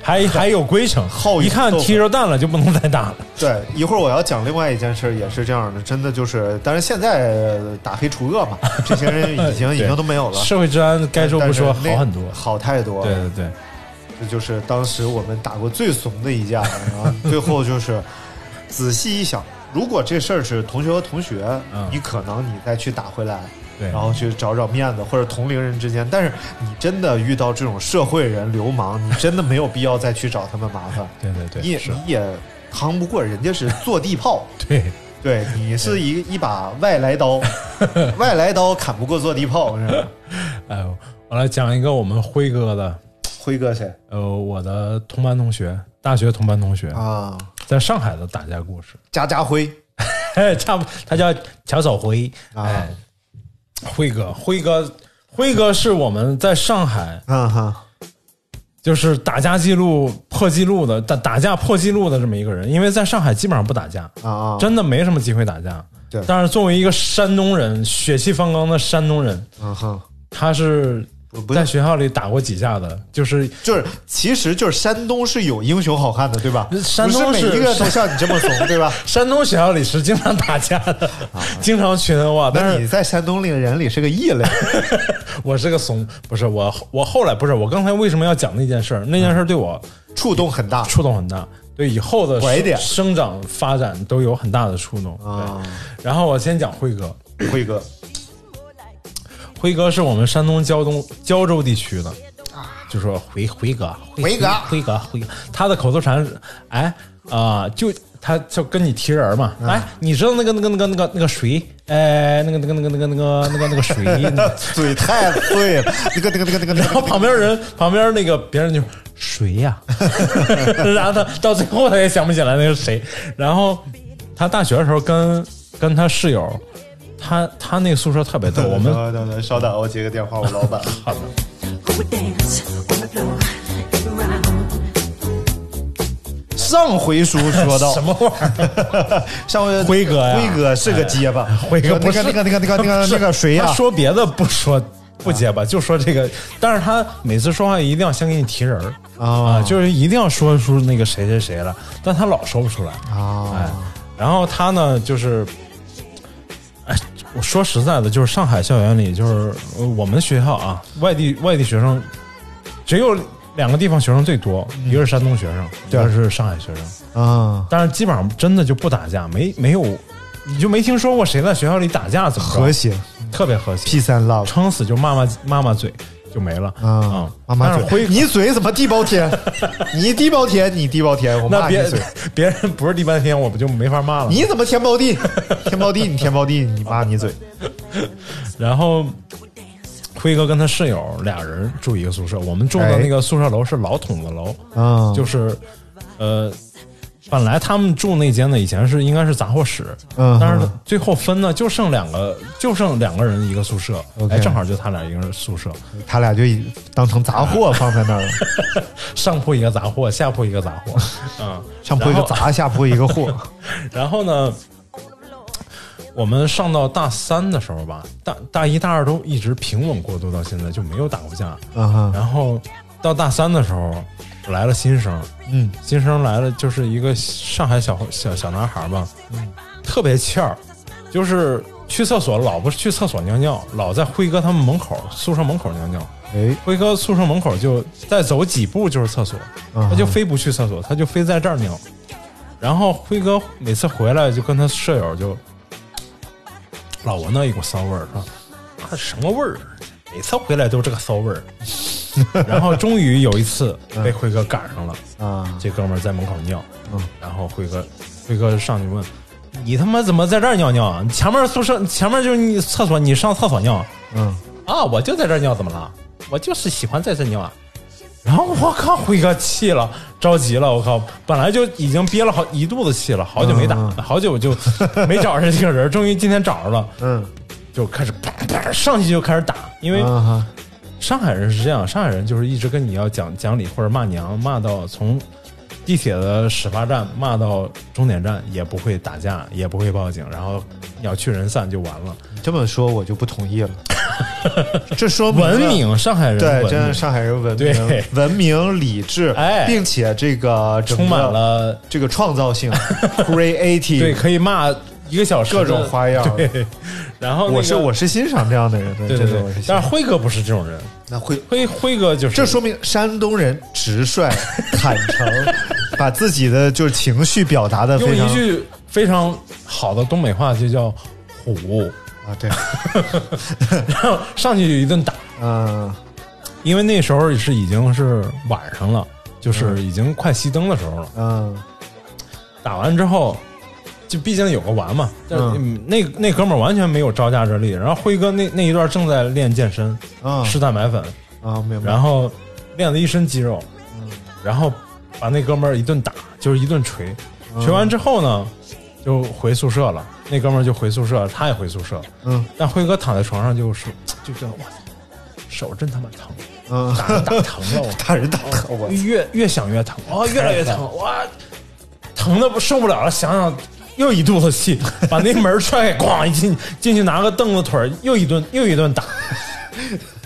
S2: 还还有规程，
S1: 好
S2: 一看踢着蛋了就不能再打了。
S1: 对，一会儿我要讲另外一件事，也是这样的，真的就是，但是现在呃打黑除恶嘛，这些人已经 已经都没有了，
S2: 社会治安该说不说好很多。
S1: 好太多。
S2: 对对对，
S1: 这就是当时我们打过最怂的一架，然后最后就是仔细一想，如果这事儿是同学和同学，
S2: 嗯
S1: 你可能你再去打回来。
S2: 对
S1: 然后去找找面子，或者同龄人之间，但是你真的遇到这种社会人、流氓，你真的没有必要再去找他们麻烦。
S2: 对对对，
S1: 你也你也扛不过人家是坐地炮，
S2: 对
S1: 对你是一一把外来刀，外来刀砍不过坐地炮是吧？
S2: 哎呦，我来讲一个我们辉哥的，
S1: 辉哥谁
S2: 呃，我的同班同学，大学同班同学，
S1: 啊？
S2: 在上海的打架故事。
S1: 家家辉
S2: 哎，差不，他叫乔小辉。
S1: 啊
S2: 哎，辉哥，辉哥，辉哥是我们在上海
S1: 啊哈
S2: 就是打架记录破记录的，打打架破记录的这么一个人。因为在上海基本上不打架，
S1: 啊啊！
S2: 真的没什么机会打架。
S1: 对
S2: 但是作为一个山东人，血气方刚的山东人，
S1: 啊哈，
S2: 他是
S1: 不不
S2: 在学校里打过几架的，就是
S1: 就是其实就是山东是有英雄好汉的，对吧？
S2: 山东
S1: 每一个都像你这么怂，对吧？
S2: 山东学校里是经常打架的，经常群殴啊。但是
S1: 你在山东里人里是个异类
S2: 我是个怂，不是我我后来不是我刚才为什么要讲那件事儿？那件事儿对我
S1: 触动很大
S2: 触动很大，对以后的生长发展都有很大的触动。
S1: 啊！
S2: 对，然后我先讲辉哥，
S1: 辉哥
S2: 辉哥是我们山东胶东胶州地区的，就说辉辉哥，
S1: 辉哥
S2: 辉哥，辉哥，他的口头禅是，哎啊、就他就跟你提人嘛，哎，你知道那个那个那个那个那个谁，哎，那个那个那个那个那个那个那个谁，
S1: 嘴太碎了，那个那个那个那个，
S2: 然后旁边人旁边那个别人就谁呀、然后他到最后他也想不起来那是谁。然后他大学的时候跟跟他室友，他他那个宿舍特别逗，我们
S1: 等等等，稍等，我接个电话，我老板。
S2: 好的?
S1: 上回书说到
S2: 什么玩意儿？
S1: 上回
S2: 辉哥呀
S1: 辉哥是个结巴，
S2: 辉哥不是
S1: 那个那个那个那个那个那个谁呀
S2: 他？说别的不说不结巴，就说这个。但是他每次说话一定要先给你提人儿
S1: 啊
S2: 就是一定要说出那个谁谁谁了，但他老说不出来。
S1: 啊
S2: 哎，然后他呢，就是，哎，我说实在的，就是上海校园里，就是呃我们学校啊，外地外地学生只有两个地方学生最多，一个是山东学生，第二是上海学生。
S1: 啊，
S2: 但是基本上真的就不打架，没没有，你就没听说过谁在学校里打架怎么
S1: 和谐。
S2: 特别和谐
S1: ，，P 三 love
S2: 撑死就骂骂骂骂嘴就没了
S1: 啊，妈妈嘴，你嘴怎么地包天？你地包天，你地包天，我骂你嘴。
S2: 别人不是地包天，我不就没法骂了？
S1: 你怎么天包地？天包地，你天包地，你骂你嘴。
S2: 然后辉哥跟他室友俩人住一个宿舍，我们住的
S1: 哎
S2: 那个宿舍楼是老筒子楼，
S1: 啊
S2: 就是呃本来他们住那间呢，以前是应该是杂货室，
S1: 嗯。
S2: 但是最后分呢，就剩两个，就剩两个人一个宿舍。哎，正好就他俩一个人宿舍，
S1: 他俩就以当成杂货放在那儿了，
S2: 上铺一个杂货，下铺一个杂货，嗯，
S1: 上铺一个杂，下铺一个货。
S2: 然后 呢，我们上到大三的时候吧，大大一大二都一直平稳过渡到现在，就没有打过架。
S1: 嗯哼，
S2: 然后到大三的时候来了新生，
S1: 嗯
S2: 新生来了就是一个上海小小小男孩吧，
S1: 嗯
S2: 特别欠儿，就是去厕所老不去厕所尿尿，老在辉哥他们门口宿舍门口尿尿。
S1: 哎，
S2: 辉哥宿舍门口就再走几步就是厕所，
S1: 嗯
S2: 他就非不去厕所，他就非在这儿尿。然后辉哥每次回来就跟他舍友就老闻到一股骚味儿，说啊什么味儿？每次回来都这个骚味儿。然后终于有一次被辉哥赶上了，
S1: 啊，
S2: 这哥们儿在门口尿，
S1: 嗯
S2: 然后辉哥辉哥上去问：“你他妈怎么在这儿尿尿啊？前面宿舍前面就是你厕所，你上厕所尿
S1: 嗯，
S2: 啊？我就在这儿尿，怎么了？我就是喜欢在这尿啊。”然后我靠，辉哥气了，着急了，我靠，本来就已经憋了好一肚子气了，好久没打，好久就 没找着这个人，终于今天找着了，
S1: 嗯，
S2: 就开始啪啪上去就开始打，因为上海人是这样，上海人就是一直跟你要讲讲理或者骂娘，骂到从地铁的始发站骂到终点站，也不会打架，也不会报警，然后鸟去人散就完了。
S1: 你这么说我就不同意了。这说
S2: 文明，上海人
S1: 对，真的上海人文明、文明、理智，
S2: 哎
S1: 并且这个个
S2: 充满了
S1: 这个创造性，creative，
S2: 对，可以骂一个小时
S1: 各种花样
S2: 对，然后、那个、
S1: 我是我是欣赏这样的人的，
S2: 对对对但是辉哥不是这种人，
S1: 那辉，
S2: 辉辉哥就是
S1: 这说明山东人直率、坦诚，把自己的就是情绪表达的
S2: 用
S1: 非常
S2: 一句非常好的东北话就叫虎，
S1: 啊，对，
S2: 然后上去就一顿打。
S1: 嗯
S2: 因为那时候是已经是晚上了，就是已经快熄灯的时候了。
S1: 嗯
S2: 打完之后，就毕竟有个完嘛，但那那哥们儿完全没有招架之力。然后辉哥那那一段正在练健身，
S1: 啊
S2: 吃蛋白粉，
S1: 啊，明白。
S2: 然后练了一身肌肉，
S1: 嗯
S2: 然后把那哥们儿一顿打，就是一顿
S1: 锤。
S2: 锤完之后呢，就回宿舍了。那哥们儿就回宿舍，他也回宿舍。
S1: 嗯
S2: 但辉哥躺在床上就是，就觉得哇，手真他妈疼。
S1: 嗯，
S2: 打打疼了，我
S1: 打人打疼，我
S2: 越越想越疼，哦，越来越疼，哇，疼的不受不了了，想想又一肚子气，把那门踹开，咣一进进去拿个凳子腿儿又一顿又一顿打。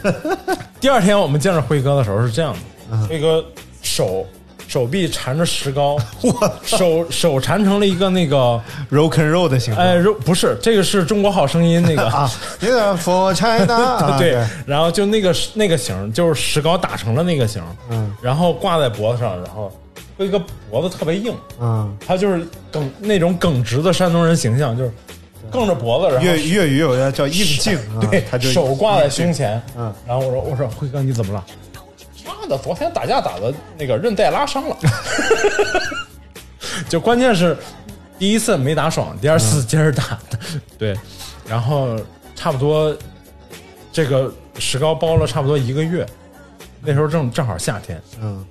S2: 第二天我们见着辉哥的时候是这样的，辉哥手手臂缠着石膏，手手缠成了一个那个
S1: rock and roll 的形状。
S2: 哎，肉不是这个是中国好声音那个
S1: 啊，那个 for China，啊
S2: 对，然后就那个那个形，就是石膏打成了那个形，
S1: 嗯，
S2: 然后挂在脖子上，然后有一个脖子特别硬，
S1: 嗯，
S2: 他就是耿那种耿直的山东人形象，就是梗着脖子，然后
S1: 粤粤语有个叫硬劲，啊
S2: 对，
S1: 他就
S2: 手挂在胸前，
S1: 嗯，
S2: 然后我说我说辉哥你怎么了？妈的，昨天打架打的那个韧带拉伤了，就关键是第一次没打爽，第二次接着打，对，然后差不多这个石膏包了差不多一个月，那时候正正好夏天，
S1: 嗯，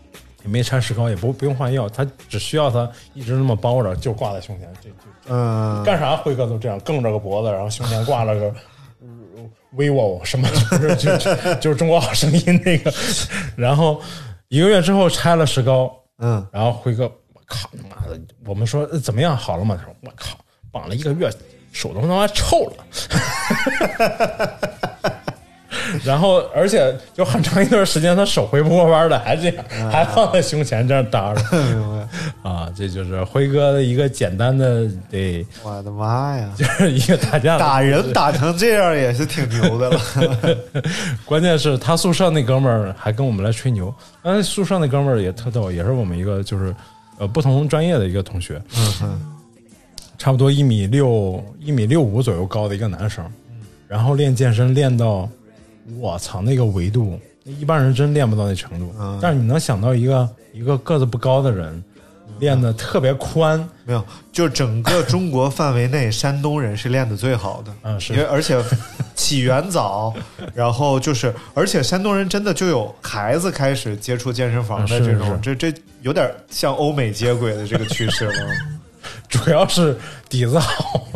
S2: 也没拆石膏，也不不用换药，他只需要他一直那么包着，就挂在胸前，这就
S1: 嗯，
S2: 干啥辉哥都这样，梗着个脖子，然后胸前挂了个呃 vivo 什么，就是就就就是中国好声音那个，然后一个月之后拆了石膏，
S1: 嗯，
S2: 然后辉哥，我靠他妈的，我们说呃怎么样好了吗？他说我靠，绑了一个月，手都他妈臭了。然后，而且就很长一段时间，他手回不过弯的，还这样，还放在胸前这样搭着。啊，这就是辉哥的一个简单的，得，
S1: 我的妈呀！
S2: 就是一个打架
S1: 打人打成这样也是挺牛的了。
S2: 关键是他宿舍那哥们儿还跟我们来吹牛，但宿舍那哥们儿也特逗，也是我们一个就是呃不同专业的一个同学，
S1: 嗯哼，
S2: 差不多一米六一米六五左右高的一个男生，然后练健身练到，我操那个维度，一般人真练不到那程度。
S1: 嗯
S2: 但是你能想到一个一个个子不高的人，练的特别宽，
S1: 没有，就整个中国范围内，山东人是练的最好的。
S2: 嗯是
S1: 因为而且起源早，然后就是，而且山东人真的就有孩子开始接触健身房的这种，
S2: 是
S1: 这这有点像欧美接轨的这个趋势了。
S2: 主要是底子好，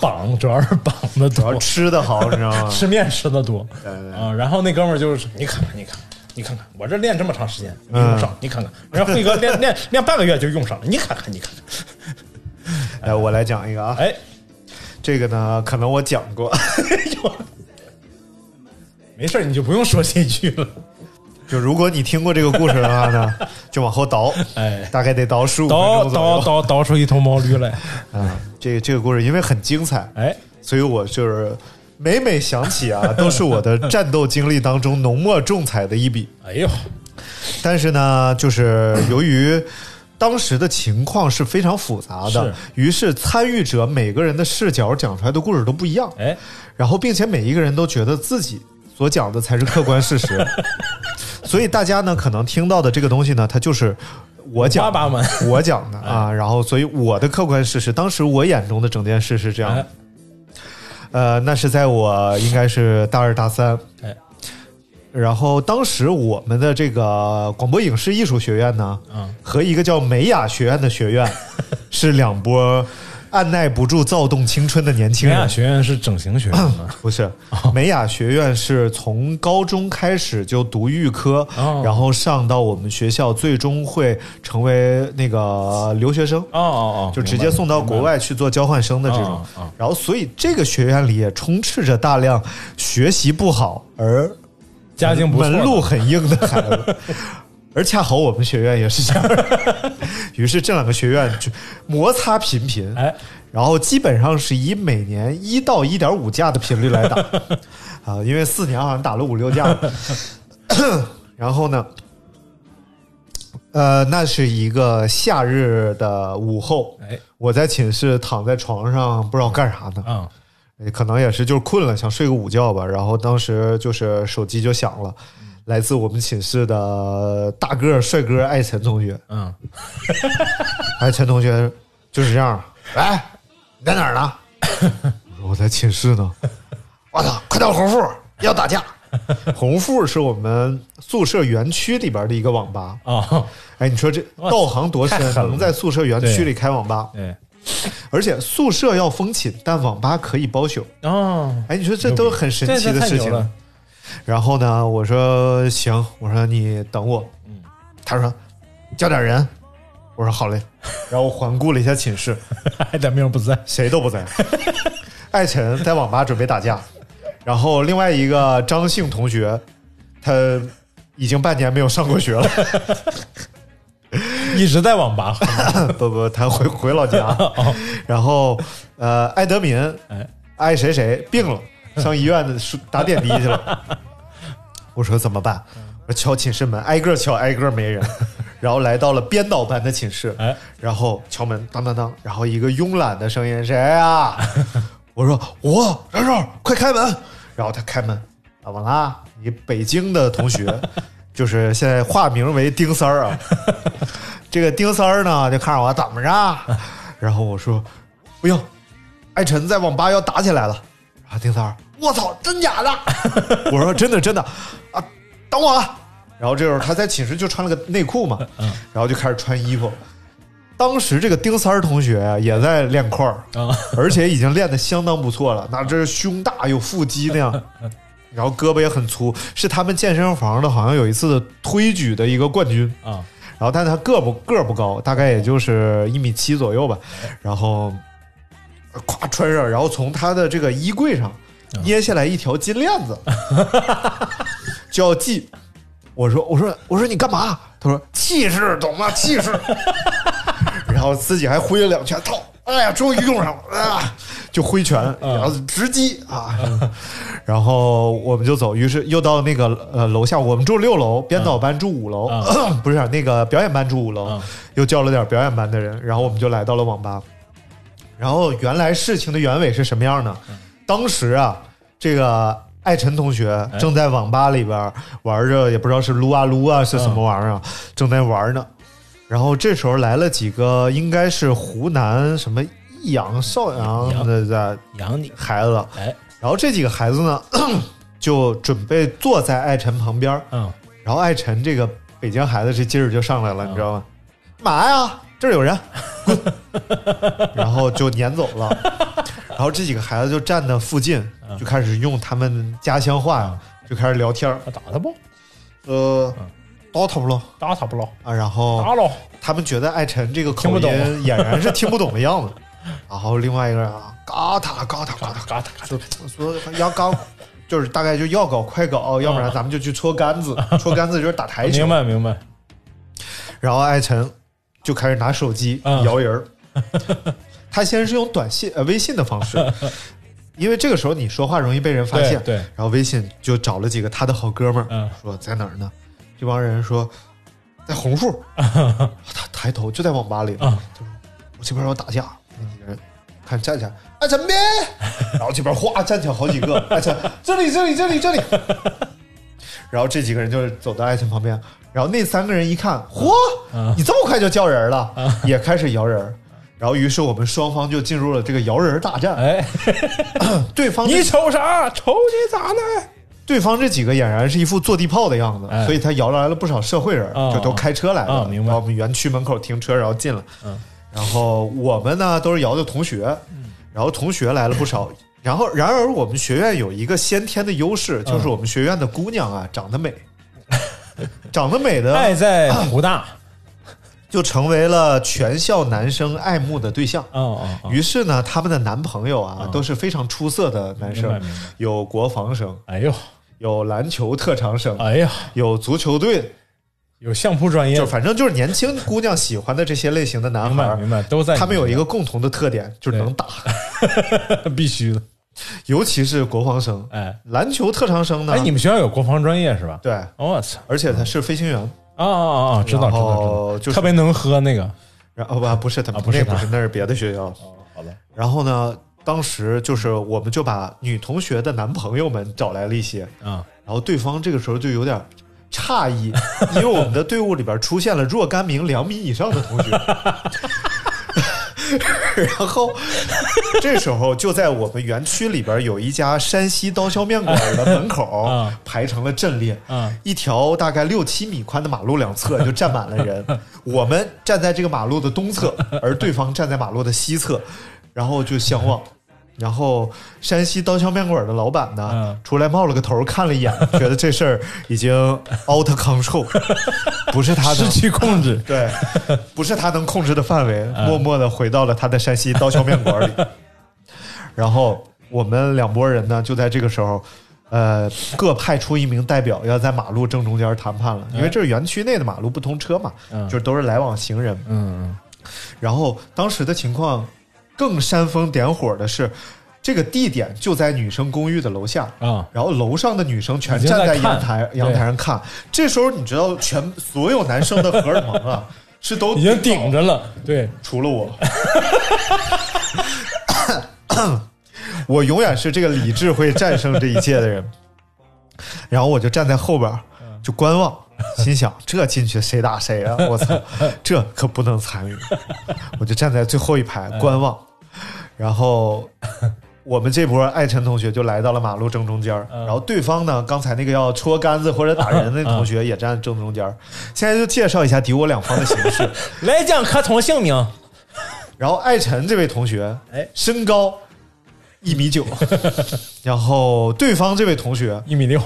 S2: 绑主要是绑的
S1: 主要
S2: 多，
S1: 吃的好，你知道吗？
S2: 吃面吃的多啊。然后那哥们儿就是你看看你看看你看看，我这练这么长时间用上，你看看，人家辉哥练练练半个月就用上了，你看看你看看，
S1: 来，我来讲一个啊，
S2: 哎，
S1: 这个呢，可能我讲过，
S2: 没事儿你就不用说这句了，
S1: 就如果你听过这个故事的话呢，就往后倒，
S2: 哎，
S1: 大概得倒十五分
S2: 倒
S1: 钟左右。
S2: 倒倒倒出一头毛驴来，
S1: 啊。这个这个故事因为很精彩，
S2: 哎，
S1: 所以我就是每每想起啊，都是我的战斗经历当中浓墨重彩的一笔。
S2: 哎呦，
S1: 但是呢，就是由于当时的情况是非常复杂的
S2: 是，
S1: 于是参与者每个人的视角讲出来的故事都不一样，
S2: 哎，
S1: 然后并且每一个人都觉得自己所讲的才是客观事实，所以大家呢可能听到的这个东西呢，它就是。我讲 我讲的啊，然后所以我的客观事实，当时我眼中的整件事是这样的
S2: 哎，
S1: 呃，那是在我应该是大二大三，
S2: 哎，
S1: 然后当时我们的这个广播影视艺术学院呢，
S2: 嗯。
S1: 和一个叫美雅学院的学院，是两波按耐不住躁动青春的年轻人。
S2: 美雅学院是整形学院吗？
S1: 不是，美雅学院是从高中开始就读预科，
S2: 哦
S1: 然后上到我们学校，最终会成为那个留学生。
S2: 哦哦哦，
S1: 就直接送到国外去做交换生的这种
S2: 哦哦，
S1: 然后所以这个学院里也充斥着大量学习不好而
S2: 家境不
S1: 门路很硬的孩子，而恰好我们学院也是这样，于是这两个学院就摩擦频频，
S2: 哎，
S1: 然后基本上是以每年一到一点五架的频率来打，啊，因为四年好像打了五六架，然后呢，呃，那是一个夏日的午后，
S2: 哎，
S1: 我在寝室躺在床上，不知道干啥呢，可能也是就是困了，想睡个午觉吧。然后当时就是手机就响了，来自我们寝室的大个帅哥艾晨同学。
S2: 嗯，
S1: 艾晨同学就是这样，来，你在哪儿呢？我 说我在寝室呢。我操，快到红富要打架！红富是我们宿舍园区里边的一个网吧。
S2: 啊，
S1: 哎，你说这道行多深能在宿舍园区里开网吧？
S2: 对，
S1: 而且宿舍要封寝，但网吧可以包宿。
S2: 哦，
S1: 哎，你说这都很神奇的事情。然后呢，我说行，我说你等我。
S2: 嗯
S1: 他说叫点人，我说好嘞。然后我环顾了一下寝室，
S2: 爱德明不在，
S1: 谁都不在。艾晨在网吧准备打架，然后另外一个张姓同学，他已经半年没有上过学了。
S2: 一直在网吧。
S1: 不不，他回回老家。然后呃，艾德敏，
S2: 哎，
S1: 爱谁谁病了，上医院的打点滴去了。我说怎么办？我敲寝室门，挨个敲，挨个没人。然后来到了编导班的寝室，
S2: 哎，
S1: 然后敲门，当当当，然后一个慵懒的声音，谁 呀、我说我冉冉，快开门。然后他开门，怎么啦？你北京的同学，就是现在化名为丁三儿啊。这个丁三儿呢，就看着我怎么着，然后我说不用，艾晨在网吧要打起来了。然后丁三儿，我操，真假的？我说真的真的啊，等我啊。然后这时候他在寝室就穿了个内裤嘛，然后就开始穿衣服。当时这个丁三儿同学啊也在练块儿，
S2: 啊，
S1: 而且已经练得相当不错了。那这是胸大有腹肌那样，然后胳膊也很粗，是他们健身房的好像有一次的推举的一个冠军。
S2: 啊，
S1: 然后但是他个不个不高，大概也就是一米七左右吧。然后呃咵穿上，然后从他的这个衣柜上捏下来一条金链子，就要系。我说我说我说你干嘛？他说气势懂吗？气势。然后自己还挥了两拳，操！哎呀，终于用上了啊！就挥拳，然后直击啊！然后我们就走，于是又到那个呃楼下，我们住六楼，编导班住五楼，不是那个表演班住五楼，
S2: 嗯
S1: 又叫了点表演班的人，然后我们就来到了网吧。然后原来事情的原委是什么样呢？当时啊，这个艾晨同学正在网吧里边玩着，也不知道是撸啊撸啊是什么玩意儿啊，正在玩呢。然后这时候来了几个，应该是湖南什么益阳、邵阳的在
S2: 养你，
S1: 孩子，
S2: 哎，
S1: 然后这几个孩子呢，就准备坐在艾辰旁边，
S2: 嗯，
S1: 然后艾辰这个北京孩子这劲儿就上来了，你知道吗？干嘛呀？这儿有人，然后就撵走了。然后这几个孩子就站在附近，就开始用他们家乡话呀，就开始聊天儿。
S2: 打他不？
S1: 呃，打他不咯？
S2: 打他不咯？
S1: 啊，然后
S2: 打喽！
S1: 他们觉得艾辰这个口音俨然是听不懂的样子。然后另外一个人啊，嘎他嘎他嘎他
S2: 嘎他嘎
S1: 说说要搞，就是大概就要搞快搞，要不然咱们就去搓杆子，搓杆子就是打台球。
S2: 明白明白。
S1: 然后艾辰就开始拿手机
S2: 嗯
S1: 摇人儿。他先是用短信呃微信的方式，因为这个时候你说话容易被人发现。
S2: 对对
S1: 然后微信就找了几个他的好哥们儿，
S2: 嗯
S1: 说在哪儿呢？这帮人说在红树。他抬头就在网吧里我这边要打架，那几个人看站起来，艾辰别，然后这边哗站起来好几个，艾辰这里这里这里这里，然后这几个人就走到艾辰旁边，然后那三个人一看，嚯，
S2: 啊
S1: 你这么快就叫人了，也开始摇人。然后，于是我们双方就进入了这个摇人大战。
S2: 哎，
S1: 对方
S2: 你瞅啥？瞅你咋的？
S1: 对方这几个俨然是一副坐地炮的样子，
S2: 哎
S1: 所以他摇来了不少社会人，
S2: 啊
S1: 就都开车来的。
S2: 啊明白
S1: 然后我们园区门口停车，然后进了。
S2: 嗯
S1: 然后我们呢都是摇的同学，然后同学来了不少。然后，然而我们学院有一个先天的优势，
S2: 嗯
S1: 就是我们学院的姑娘啊长得美，长得美的
S2: 爱在湖大。
S1: 就成为了全校男生爱慕的对象。
S2: 哦哦哦。
S1: 于是呢，他们的男朋友啊，都是非常出色的男生有国防生，
S2: 哎呦，
S1: 有篮球特长生，
S2: 哎呀，
S1: 有足球队，
S2: 有相扑专业
S1: 就，反正就是年轻姑娘喜欢的这些类型的男孩儿
S2: 明白明白，都在。
S1: 他们有一个共同的特点，就是能打，
S2: 必须的。
S1: 尤其是国防生。
S2: 哎
S1: 篮球特长生呢？
S2: 哎，你们学校有国防专业是吧？
S1: 对，
S2: 我操！
S1: 而且他是飞行员，
S2: 啊啊啊啊！知道知道知道，特别能喝那个。
S1: 然后不不是他
S2: 啊不是
S1: 不是那是别的学校。
S2: 哦，好的。
S1: 然后呢，当时就是我们就把女同学的男朋友们找来了一些，
S2: 啊，
S1: 然后对方这个时候就有点诧异，因为我们的队伍里边出现了若干名两米以上的同学。然后 这时候就在我们园区里边有一家山西刀削面馆的门口
S2: 啊
S1: 排成了阵列，
S2: 啊
S1: 一条大概六七米宽的马路两侧就站满了人，我们站在这个马路的东侧，而对方站在马路的西侧，然后就相望。然后山西刀削面馆的老板呢，
S2: 嗯
S1: 出来冒了个头，看了一眼，觉得这事儿已经 out control，不是他
S2: 失去控制。
S1: 对，不是他能控制的范围，
S2: 嗯
S1: 默默的回到了他的山西刀削面馆里。然后我们两拨人呢，就在这个时候，呃，各派出一名代表，要在马路正中间谈判了，因为这是园区内的马路不通车嘛，
S2: 嗯
S1: 就是都是来往行人。
S2: 嗯
S1: 然后当时的情况更煽风点火的是，这个地点就在女生公寓的楼下。
S2: 嗯啊，
S1: 然后楼上的女生全站在阳台
S2: 对
S1: 阳台上看，这时候你知道，全所有男生的荷尔蒙啊 是都
S2: 已经顶着了。对，
S1: 除了我，我永远是这个理智会战胜这一切的人。然后我就站在后边儿就观望，心想这进去谁打谁啊！我操，这可不能参与。我就站在最后一排观望，然后我们这波艾辰同学就来到了马路正中间儿，然后对方呢，刚才那个要戳杆子或者打人的同学也站正中间儿。现在就介绍一下敌我两方的形势。
S2: 来讲可从姓名。
S1: 然后艾辰这位同学，
S2: 哎
S1: 身高一米九，然后对方这位同学
S2: 一米六，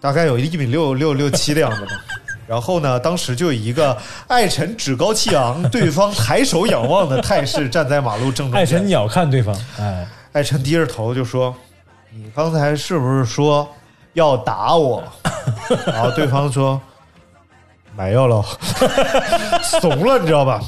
S1: 大概有一米六六六七的样子吧。然后呢，当时就有一个艾辰趾高气昂，对方抬手仰望的态势，站在马路正中间。
S2: 爱神鸟看对方，哎，
S1: 艾辰低着头就说：“你刚才是不是说要打我？” 然后对方说：“没有了，怂了，你知道吧？”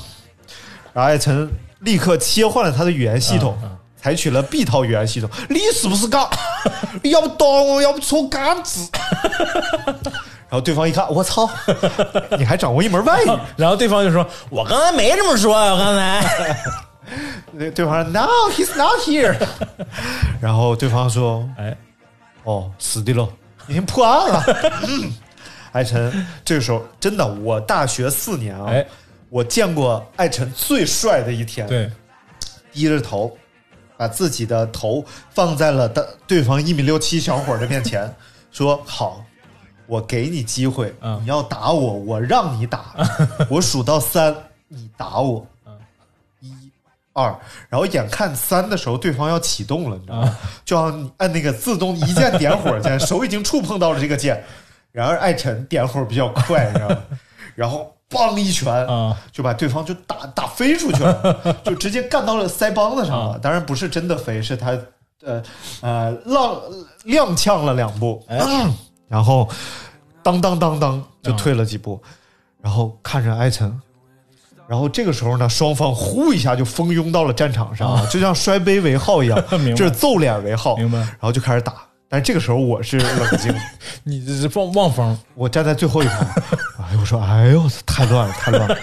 S1: 然后艾辰立刻切换了他的语言系统，采取了 B 套语言系统。你是不是刚？要不打我，要不抽杆子。然后对方一看，我操，你还掌握一门外语。
S2: 然后对方就说：“我刚才没这么说呀，我刚才。
S1: 那对方说 No, he's not here。然后对方说：“
S2: 哎，
S1: 哦，死的了，已经破案了。嗯”艾辰这个时候真的，我大学四年啊，
S2: 哎
S1: 我见过艾辰最帅的一天。，
S2: 对，
S1: 低着头，把自己的头放在了的对方一米六七小伙的面前，说：“好，我给你机会，
S2: 嗯
S1: 你要打我，我让你打，我数到三，你打我。一、二，然后眼看三的时候，对方要启动了，你知道吗？就要你按那个自动一键点火键，手已经触碰到了这个键，然而艾辰点火比较快，你知道吗？然后梆一拳，
S2: 啊
S1: 就把对方就打打飞出去了，就直接干到了腮帮子上了。当然不是真的飞，是他呃呃踉踉跄了两步，然后当当当当就退了几步，然后看着艾辰。然后这个时候呢，双方呼一下就蜂拥到了战场上，啊，就像摔杯为号一样这是揍脸为号，
S2: 明白
S1: 然后就开始打。但这个时候我是冷静，
S2: 你这是望望风，
S1: 我站在最后一排，哎，我说，哎呦，太乱了，太乱了，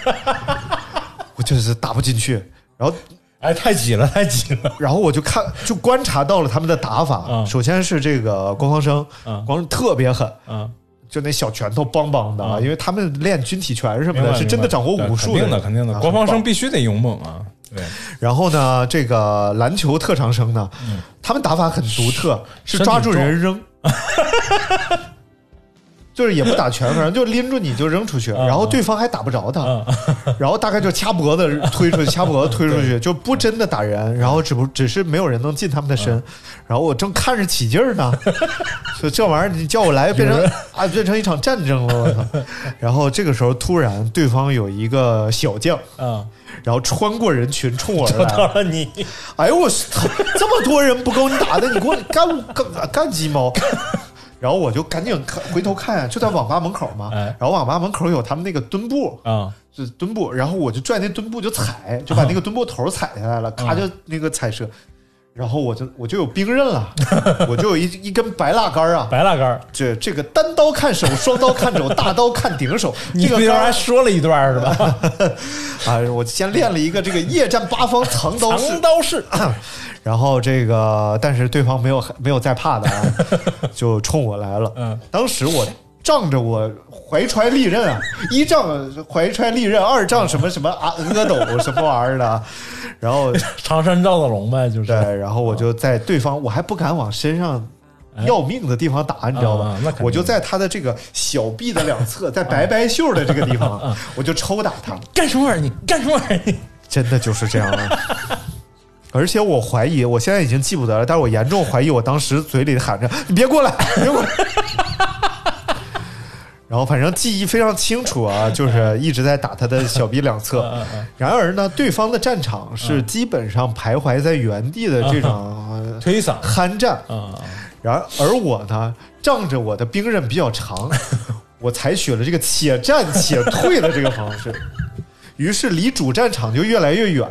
S1: 我就是打不进去。然后，
S2: 哎，太挤了，太挤了。
S1: 然后我就看，就观察到了他们的打法。
S2: 嗯
S1: 首先是这个国防生，
S2: 嗯
S1: 光特别狠，
S2: 嗯，
S1: 就那小拳头梆梆的，啊，
S2: 嗯
S1: 因为他们练军体拳什么的，是真的掌握武术
S2: 的肯定的，肯定的，
S1: 啊
S2: 国防生必须得勇猛啊。对，
S1: 然后呢，这个篮球特长生呢，他们打法很独特，是抓住人扔，就是也不打拳，反正 就拎住你就扔出去，然后对方还打不着他，
S2: 嗯，
S1: 然后大概就掐脖子推出去，掐脖子推出去，就不真的打人，然后只不只是没有人能进他们的身，然后我正看着起劲儿呢，说这玩意儿你叫我来变成啊变成一场战争了，我操！然后这个时候突然对方有一个小将，
S2: 啊，
S1: 然后穿过人群冲我而
S2: 找到
S1: 来，
S2: 了你，
S1: 哎呦我操，这么多人不够你打的，你给我干干干鸡毛！然后我就赶紧看回头看，就在网吧门口嘛。
S2: 哎。
S1: 然后网吧门口有他们那个墩布，
S2: 啊，
S1: 就是墩布，然后我就拽那墩布就踩，就把那个墩布头踩下来了，咔就那个踩折，然后我就我就有兵刃了，我就有一一根白蜡杆啊，
S2: 白蜡杆，
S1: 这这个单刀看手，双刀看肘，大刀看顶手，
S2: 你那边
S1: 这个杆儿
S2: 还说了一段是吧？
S1: 啊，我先练了一个这个夜战八方藏刀式。
S2: 藏，刀式，
S1: 然后这个但是对方没有没有再怕的啊，就冲我来了，
S2: 嗯，
S1: 当时我仗着我怀揣利刃啊，一仗怀揣利刃，二仗什么什么啊阿斗什么玩意儿的啊，然后
S2: 常山赵子龙呗，就是。
S1: 对，然后我就在对方，我还不敢往身上要命的地方打，你知道吧？我就在他的这个小臂的两侧，在白白袖的这个地方，我就抽打他，
S2: 干什么玩意儿你？干什么玩意儿你？
S1: 真的就是这样啊。而且我怀疑，我现在已经记不得了，但是我严重怀疑，我当时嘴里喊着“你别过来，别过来”，然后反正记忆非常清楚啊，就是一直在打他的小臂两侧。然而呢，对方的战场是基本上徘徊在原地的这种呃
S2: 推搡。
S1: 酣战，
S2: 啊，
S1: 然而而我呢，仗着我的兵刃比较长，我采取了这个且战且退的这个方式，于是离主战场就越来越远，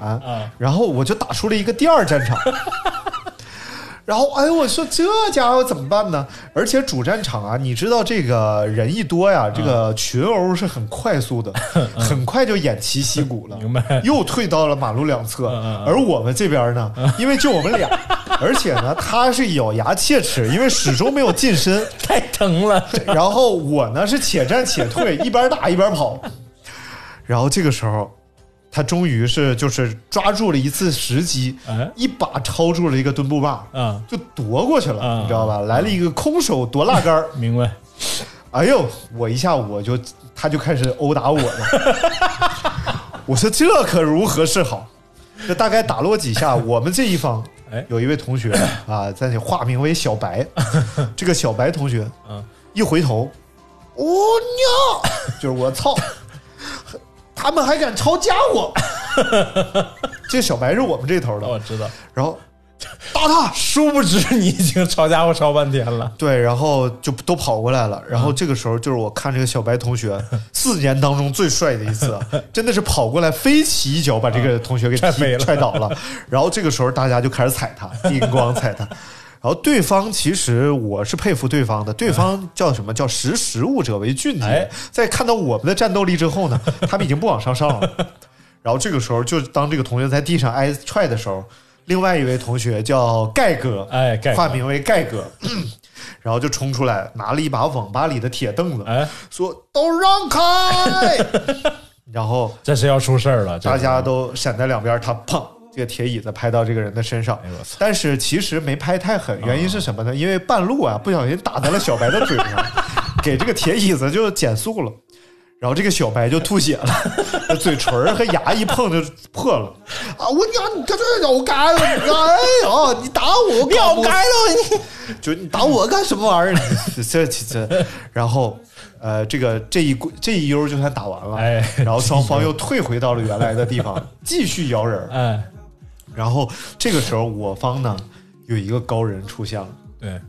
S1: 然后我就打出了一个第二战场。然后，哎呦，我说这家伙怎么办呢？而且主战场啊，你知道这个人一多呀，这个群殴是很快速的，很快就偃旗息鼓了。
S2: 明白
S1: 又退到了马路两侧，而我们这边呢，因为就我们俩，而且呢，他是咬牙切齿，因为始终没有近身，
S2: 太疼了。
S1: 然后我呢是且战且退，一边打一边跑。然后这个时候，他终于是就是抓住了一次时机，
S2: 哎
S1: 一把抄住了一个墩布把，
S2: 啊，
S1: 就夺过去了，
S2: 啊
S1: 你知道吧？来了一个空手夺蜡杆儿
S2: 明白。
S1: 哎呦，我一下我就他就开始殴打我了。我说这可如何是好？这大概打落几下，我们这一方
S2: 哎
S1: 有一位同学 啊，在那化名为小白，这个小白同学，
S2: 嗯
S1: 一回头，哦娘，就是我操，他们还敢抄家伙！这小白是我们这头的，
S2: 我知道，
S1: 然后打他，
S2: 殊不知你已经抄家伙抄半天了。
S1: 对，然后就都跑过来了。然后这个时候就是我看这个小白同学四年当中最帅的一次，真的是跑过来飞起一脚把这个同学给踢
S2: 踹飞了
S1: 踹倒了。然后这个时候大家就开始踩他，叮咣踩他。然后对方其实我是佩服对方的，对方叫什么叫识时务者为俊
S2: 哎。
S1: 杰。在看到我们的战斗力之后呢，他们已经不往上上了。然后这个时候，就当这个同学在地上挨踹的时候，另外一位同学叫盖哥，
S2: 哎盖哥。
S1: 化名为盖哥，然后就冲出来，拿了一把网吧里的铁凳子，
S2: 哎，
S1: 说都让开，然后
S2: 这是要出事儿了，
S1: 大家都闪在两边，他砰这个铁椅子拍到这个人的身上但是其实没拍太狠，原因是什么呢？因为半路啊不小心打在了小白的嘴上，给这个铁椅子就减速了。然后这个小白就吐血了，嘴唇和牙一碰就破了。啊！我娘，你看这要干了！哎呀，你打我，你要干了你！就你打我干什么玩意儿？这这这，然后呃，这个这一这一悠就算打完了，
S2: 哎
S1: 然后双方又退回到了原来的地方，继续摇人儿。
S2: 哎，
S1: 然后这个时候我方呢有一个高人出现了，
S2: 对，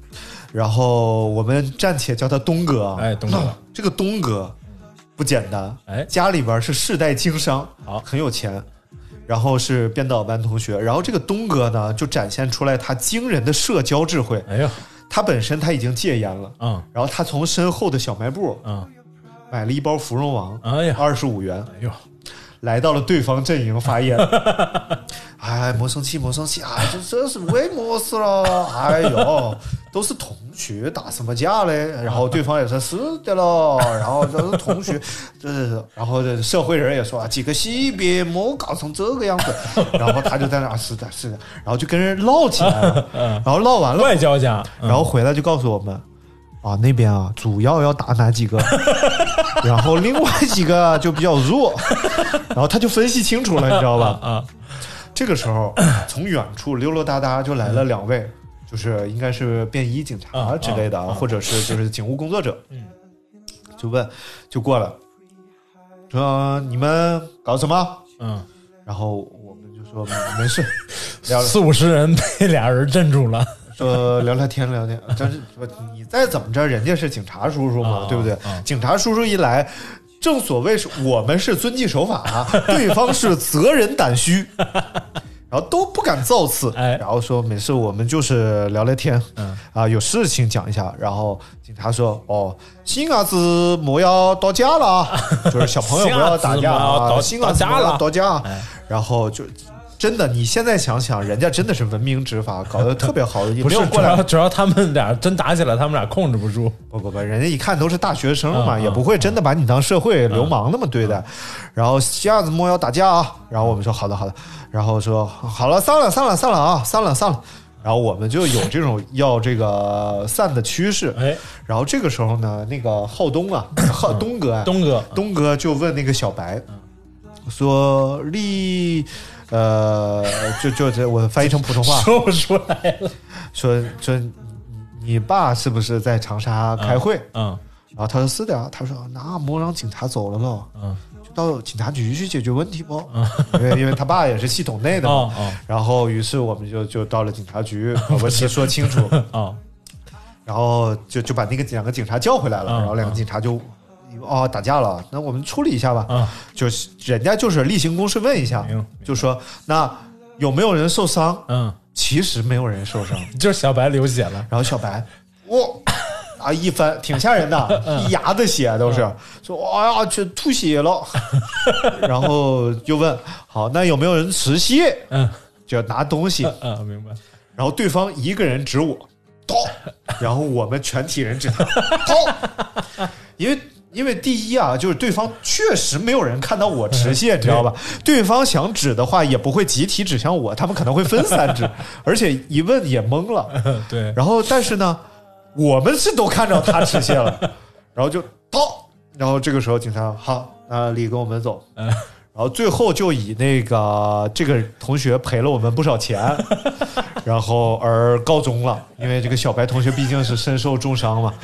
S1: 然后我们暂且叫他东哥啊。
S2: 哎，东哥，
S1: 这个东哥不简单，
S2: 哎。
S1: 家里边是世代经商，
S2: 好。
S1: 很有钱。然后是编导班同学，然后这个东哥呢，就展现出来他惊人的社交智慧。
S2: 哎呀，
S1: 他本身他已经戒烟了，
S2: 嗯。
S1: 然后他从身后的小卖部
S2: 嗯，
S1: 买了一包芙蓉王，
S2: 哎呀，
S1: 二十五元，
S2: 哎呦，
S1: 来到了对方阵营发言。哎，莫生气，莫生气！哎，这这是为么事了？哎呦，都是同学，打什么架嘞？然后对方也说是的了，然后这是同学，这是，然后这社会人也说啊，几个系别，莫搞成这个样子。然后他就在那，是的，是的，然后就跟人唠起来了，然后唠完了，
S2: 外交家，嗯
S1: 然后回来就告诉我们，啊，那边啊主要要打哪几个，然后另外几个啊就比较弱，然后他就分析清楚了，你知道吧？
S2: 啊，
S1: 这个时候从远处溜溜达达就来了两位，就是应该是便衣警察
S2: 啊
S1: 之类的，或者是就是警务工作者，嗯，就问就过来，说你们搞什么？
S2: 嗯，
S1: 然后我们就说没事，
S2: 四五十人被俩人镇住了，
S1: 说聊聊天聊天，但是说你再怎么着，人家是警察叔叔嘛，
S2: 啊
S1: 对不对？
S2: 啊
S1: 警察叔叔一来，正所谓是我们是遵纪守法，对方是责人胆虚，然后都不敢造次，
S2: 哎
S1: 然后说没事，我们就是聊聊天，
S2: 嗯
S1: 啊，有事情讲一下。然后警察说，哦，新伢子莫要打架了啊，就是小朋友不要打架啊，新
S2: 新伢子
S1: 伢子莫要
S2: 莫要打
S1: 打架
S2: 哎。
S1: 然后就真的，你现在想想，人家真的是文明执法，搞得特别好，也
S2: 不是主
S1: 没有过来
S2: 要主要他们俩真打起来，他们俩控制不住，
S1: 不不不，人家一看都是大学生嘛，也不会真的把你当社会流氓那么对待。然后下次莫要打架啊。然后我们说好的好的，然后说好了散了散了散了啊散了散了。然后我们就有这种要这个散的趋势。
S2: 哎，
S1: 然后这个时候呢，那个浩东啊，浩东哥啊，
S2: 东哥，
S1: 东哥就问那个小白，说你呃，就就这我翻译成普通话，
S2: 说不出来了，
S1: 说说你你爸是不是在长沙开会？
S2: 嗯
S1: 然后他说是的啊，他说那莫让警察走了咯，
S2: 嗯，
S1: 就到警察局去解决问题不？因为因为他爸也是系统内的嘛。然后于是我们就就到了警察局，把问题 说清楚，
S2: 哦，
S1: 然后就就把那个两个警察叫回来了，
S2: 嗯
S1: 然后两个警察就。哦，打架了，那我们处理一下吧。
S2: 嗯
S1: 就是人家就是例行公事问一下就说那有没有人受伤？
S2: 嗯，
S1: 其实没有人受伤，
S2: 就是小白流血了，
S1: 然后小白，哇啊一翻，挺吓人的，
S2: 嗯。
S1: 一牙的血都是，说哎呀，这吐血了，然后就问，好，那有没有人持械？
S2: 嗯。
S1: 就要拿东西，
S2: 嗯，明白，
S1: 然后对方一个人指我，刀，然后我们全体人指他，掏，因为。因为第一啊，就是对方确实没有人看到我持械，你知道吧？对方想指的话，也不会集体指向我，他们可能会分三指，而且一问也懵了。
S2: 对，
S1: 然后但是呢，我们是都看着他持械了，然后就到，然后这个时候警察好，那李跟我们走，
S2: 嗯
S1: 然后最后就以那个这个同学赔了我们不少钱，然后而告终了，因为这个小白同学毕竟是身受重伤嘛。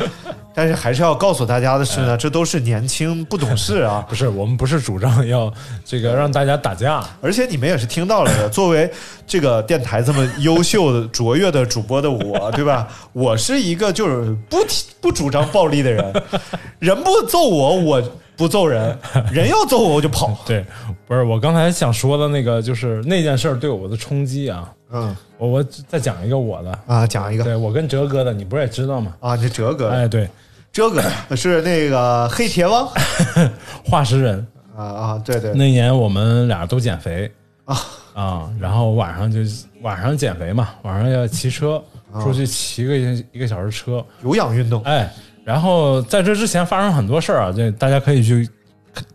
S1: 但是还是要告诉大家的是呢，这都是年轻不懂事啊，
S2: 不是我们不是主张要这个让大家打架，
S1: 而且你们也是听到了的，作为这个电台这么优秀的、卓越的主播的我，对吧？我是一个就是不不主张暴力的人，人不揍我，我不揍人，人要揍我我就跑。
S2: 对，不是我刚才想说的那个，就是那件事儿对我的冲击啊。
S1: 嗯。
S2: 我我再讲一个我的，
S1: 啊，讲一个。
S2: 对我跟哲哥的，你不是也知道吗？
S1: 啊，这哲哥，
S2: 哎，对，
S1: 哲哥 是那个黑铁王。
S2: 化石人。
S1: 啊啊，对对，
S2: 那年我们俩都减肥。
S1: 啊。
S2: 啊，然后晚上就晚上减肥嘛，晚上要骑车出去骑个一一个小时车，
S1: 有氧运动，
S2: 哎，然后在这之前发生很多事儿啊，这大家可以去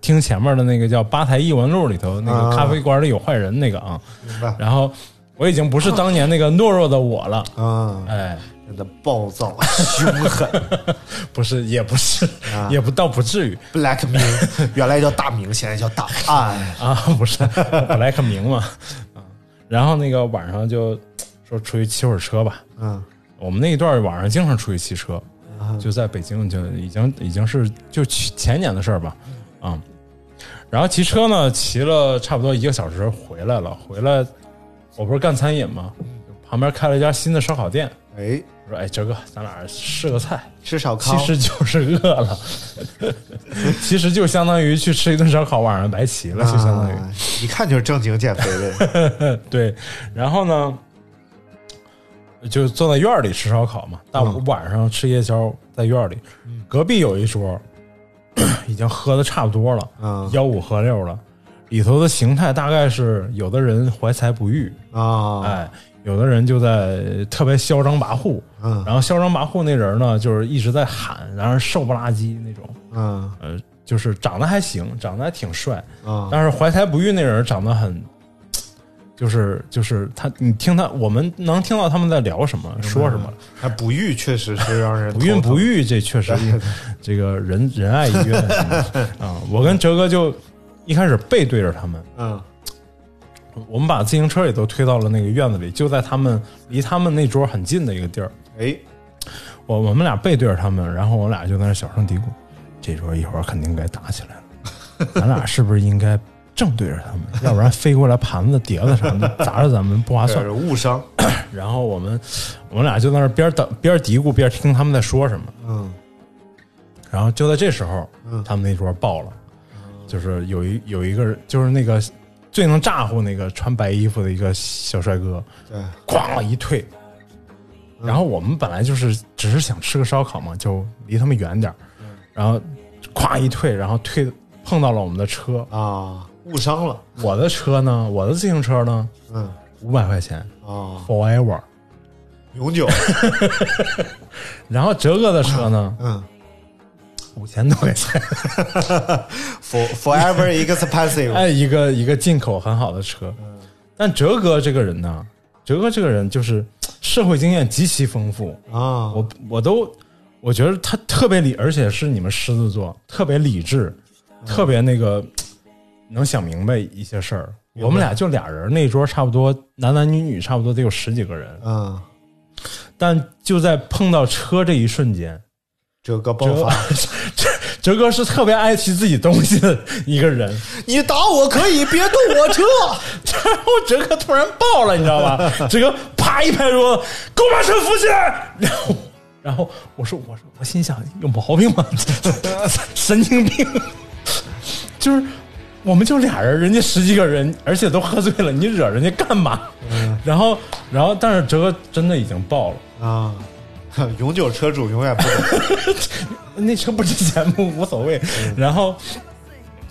S2: 听前面的那个叫《吧台异闻录》里头那
S1: 啊。
S2: 个咖啡馆里有坏人那个啊，
S1: 明白。
S2: 然后我已经不是当年那个懦弱的我了，
S1: 啊，
S2: 哎，
S1: 真的暴躁凶狠。
S2: 不是，也不是，
S1: 啊。
S2: 也不倒不至于
S1: ，Black 明 原来叫大明，现在叫大暗，
S2: 啊，不是 Black 明嘛。啊，然后那个晚上就说出去骑会儿车吧，
S1: 嗯。
S2: 我们那一段晚上经常出去骑车，就在北京，就已经已经是就去前年的事儿吧，啊、然后骑车呢，骑了差不多一个小时回来了，回来我不是干餐饮吗？旁边开了一家新的烧烤店，
S1: 哎，
S2: 我说哎，哲哥，咱俩试个菜，
S1: 吃烧烤，
S2: 其实就是饿了，其实就相当于去吃一顿烧烤，晚上白骑了，就相当于。
S1: 啊一看就是正经减肥的人，
S2: 对，然后呢，就坐在院里吃烧烤嘛。但
S1: 我
S2: 晚上吃夜宵，在院儿里，隔壁有一桌，已经喝的差不多了，
S1: 嗯
S2: 吆五喝六了。里头的形态大概是，有的人怀才不遇，
S1: 啊，
S2: 哎，有的人就在特别嚣张跋扈，
S1: 嗯。
S2: 然后嚣张跋扈那人呢，就是一直在喊，然后瘦不拉几那种，
S1: 嗯。
S2: 呃，就是长得还行，长得还挺帅，
S1: 啊，
S2: 但是怀才不遇那人长得很，就是就是他，你听他，我们能听到他们在聊什么，说什么。
S1: 还不育确实是让人
S2: 不孕不育，这确实 这个仁仁爱医院 啊。我跟哲哥就一开始背对着他们，
S1: 嗯
S2: 我们把自行车也都推到了那个院子里，就在他们离他们那桌很近的一个地儿。
S1: 哎
S2: 我我们俩背对着他们，然后我俩就在那小声嘀咕：“这桌一会儿肯定该打起来了，咱俩是不是应该正对着他们？要不然飞过来盘子、碟子什么的砸着咱们不划算。
S1: 这”是误伤，
S2: 然后我们我们俩就在那儿边等边嘀咕边听他们在说什么。
S1: 嗯
S2: 然后就在这时候，
S1: 嗯
S2: 他们那桌爆了，就是有一有一个人，就是那个最能咋呼那个穿白衣服的一个小帅哥，
S1: 对，
S2: 咣一退。然后我们本来就是只是想吃个烧烤嘛，就离他们远点儿。然后咵一退，然后退碰到了我们的车。
S1: 啊，误伤了，
S2: 我的车呢，我的自行车呢，
S1: 嗯。
S2: 五百块钱。
S1: 啊
S2: ，forever。
S1: 永久，
S2: 然后哲哥的车呢，
S1: 嗯
S2: 五千多块钱。
S1: for forever expensive，
S2: 哎，一个一个进口很好的车，但哲哥这个人呢，哲哥这个人就是 社会经验极其丰富，
S1: 啊，
S2: 我我都我觉得他特别理，而且是你们狮子座，特别理智，特别那个 能想明白一些事儿。我们俩就俩人，那桌差不多男男女女差不多得有十几个人，
S1: 啊，
S2: 但就在碰到车这一瞬间，
S1: 哲哥爆
S2: 哲
S1: 发，
S2: 哲哲哥是特别爱惜自己东西的一个人，
S1: 你打我可以，别动我车，
S2: 然后哲哥突然爆了，你知道吧？哲哥啪一拍桌子，给我把车扶起来。然后，然后我说，我说，我心想有毛病吗？神经病！就是我们就俩人，人家十几个人，而且都喝醉了，你惹人家干嘛？然后，然后，但是哲哥真的已经爆了。
S1: 啊，永久车主永远不懂，
S2: 那车不值钱不 无所谓。然后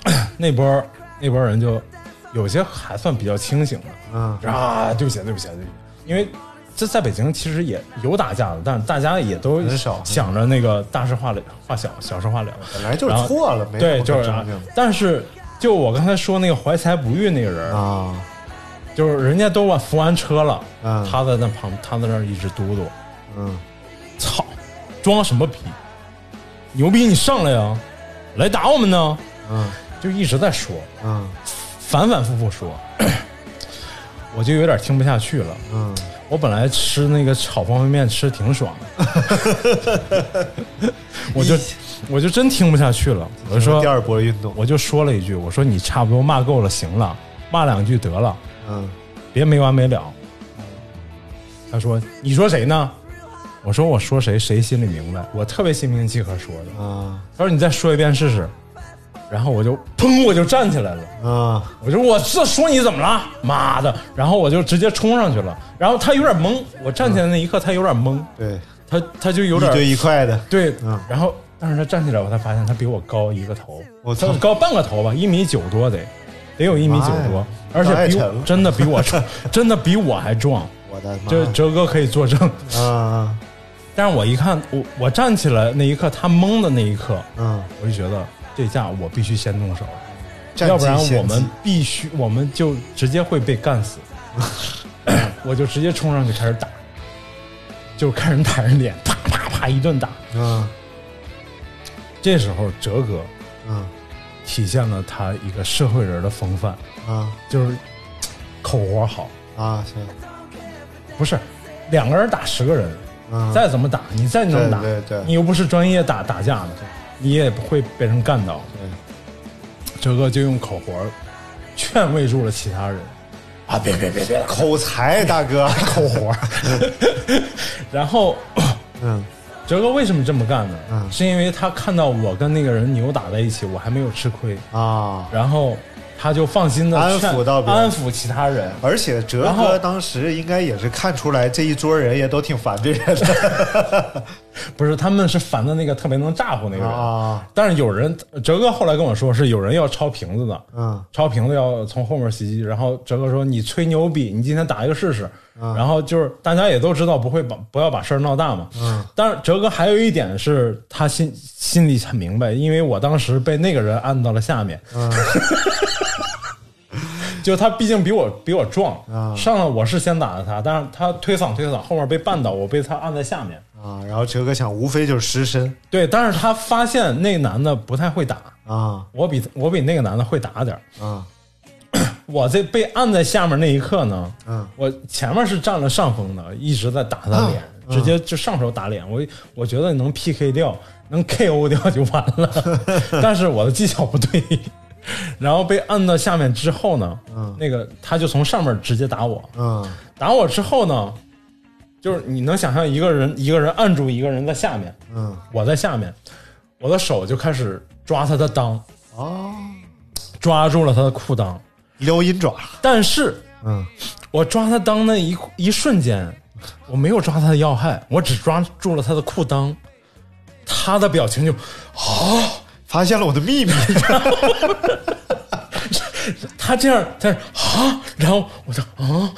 S2: 那波那波人就有些还算比较清醒的，
S1: 嗯。
S2: 啊，对不起对不起对不起，因为这在北京其实也有打架的，但是大家也都
S1: 很少
S2: 想着那个大事化了化小，小事化了。
S1: 本来就是错了，没什
S2: 对，就是但是就我刚才说那个怀才不遇那个人，
S1: 啊，
S2: 就是人家都完扶完车了，
S1: 嗯。
S2: 他在那旁，他在那一直嘟嘟，
S1: 嗯
S2: 操，装什么逼？牛逼你上来呀！来打我们呢？
S1: 嗯
S2: 就一直在说，
S1: 嗯
S2: 反反复复说，我就有点听不下去了。
S1: 嗯，
S2: 我本来吃那个炒方便面吃挺爽的，我就我就真听不下去了。我就说
S1: 第，二波运动，
S2: 我就说了一句，我说你差不多骂够了，行了，骂两句得了，
S1: 嗯
S2: 别没完没了。他说：“你说谁呢？”我说：“我说谁，谁心里明白。”我特别心平气和说的。
S1: 啊
S2: 他说：“你再说一遍试试。”然后我就砰，我就站起来了。
S1: 啊
S2: 我就：“我这说你怎么了？妈的！”然后我就直接冲上去了。然后他有点懵，我站起来那一刻他有点懵，
S1: 对，
S2: 他他就有点
S1: 一对一块的，
S2: 对
S1: 嗯，
S2: 然后但是他站起来，我才发现他比我高一个头，
S1: 我操，
S2: 他高半个头吧，一米九多得，得有一米九多，而且比真的比我壮，真的比我还壮。
S1: 我的妈
S2: 这哲哥可以作证。
S1: 啊
S2: 但是我一看，我我站起来那一刻，他懵的那一刻，
S1: 嗯。
S2: 我就觉得这架我必须先动手，要不然我们必须我们就直接会被干死。我就直接冲上去开始打，就看人打人脸，啪啪啪一顿打。
S1: 嗯。
S2: 这时候哲哥
S1: 嗯。
S2: 体现了他一个社会人的风范，
S1: 啊
S2: 就是口活好，
S1: 啊，行，
S2: 不是两个人打十个人，
S1: 嗯。
S2: 再怎么打你再能打，
S1: 对对对。
S2: 你又不是专业打打架的，你也不会被人干倒。哲哥就用口活劝慰住了其他人。啊，别别别别，
S1: 口才大哥，
S2: 口活。然后
S1: 嗯。
S2: 哲哥为什么这么干呢？
S1: 嗯。
S2: 是因为他看到我跟那个人扭打在一起，我还没有吃亏，
S1: 啊。
S2: 然后他就放心的
S1: 安抚到
S2: 安抚其他人。
S1: 而且哲哥当时应该也是看出来这一桌人也都挺烦这人的
S2: 不是，他们是烦的那个特别能咋呼那个人。
S1: 啊，
S2: 但是有人，哲哥后来跟我说是有人要抄瓶子的，
S1: 嗯
S2: 抄瓶子要从后面袭击，然后哲哥说你吹牛逼，你今天打一个试试。然后就是大家也都知道不会把不要把事儿闹大嘛。
S1: 嗯，
S2: 但是哲哥还有一点是他心心里很明白，因为我当时被那个人按到了下面，
S1: 嗯
S2: 就他毕竟比我比我壮，
S1: 啊
S2: 上来我是先打的他，但是他推搡推搡，后面被绊倒，我被他按在下面。
S1: 啊，然后哲哥想，无非就是失身。
S2: 对，但是他发现那个男的不太会打，
S1: 啊。
S2: 我比我比那个男的会打点
S1: 啊。
S2: 我这被按在下面那一刻呢，
S1: 嗯。
S2: 我前面是占了上风的，一直在打他脸，
S1: 嗯。
S2: 直接就上手打脸。我我觉得能 PK 掉，能 KO 掉就完了，但是我的技巧不对，然后被按到下面之后呢，
S1: 嗯。
S2: 那个他就从上面直接打我，
S1: 嗯。
S2: 打我之后呢，就是你能想象一个人一个人按住一个人在下面，
S1: 嗯。
S2: 我在下面，我的手就开始抓他的裆，
S1: 哦，
S2: 抓住了他的裤裆，
S1: 撩阴爪，
S2: 但是
S1: 嗯。
S2: 我抓他裆那一一瞬间，我没有抓他的要害，我只抓住了他的裤裆。他的表情就
S1: 发现了我的秘密，
S2: 他这样，他啊，然后我就啊，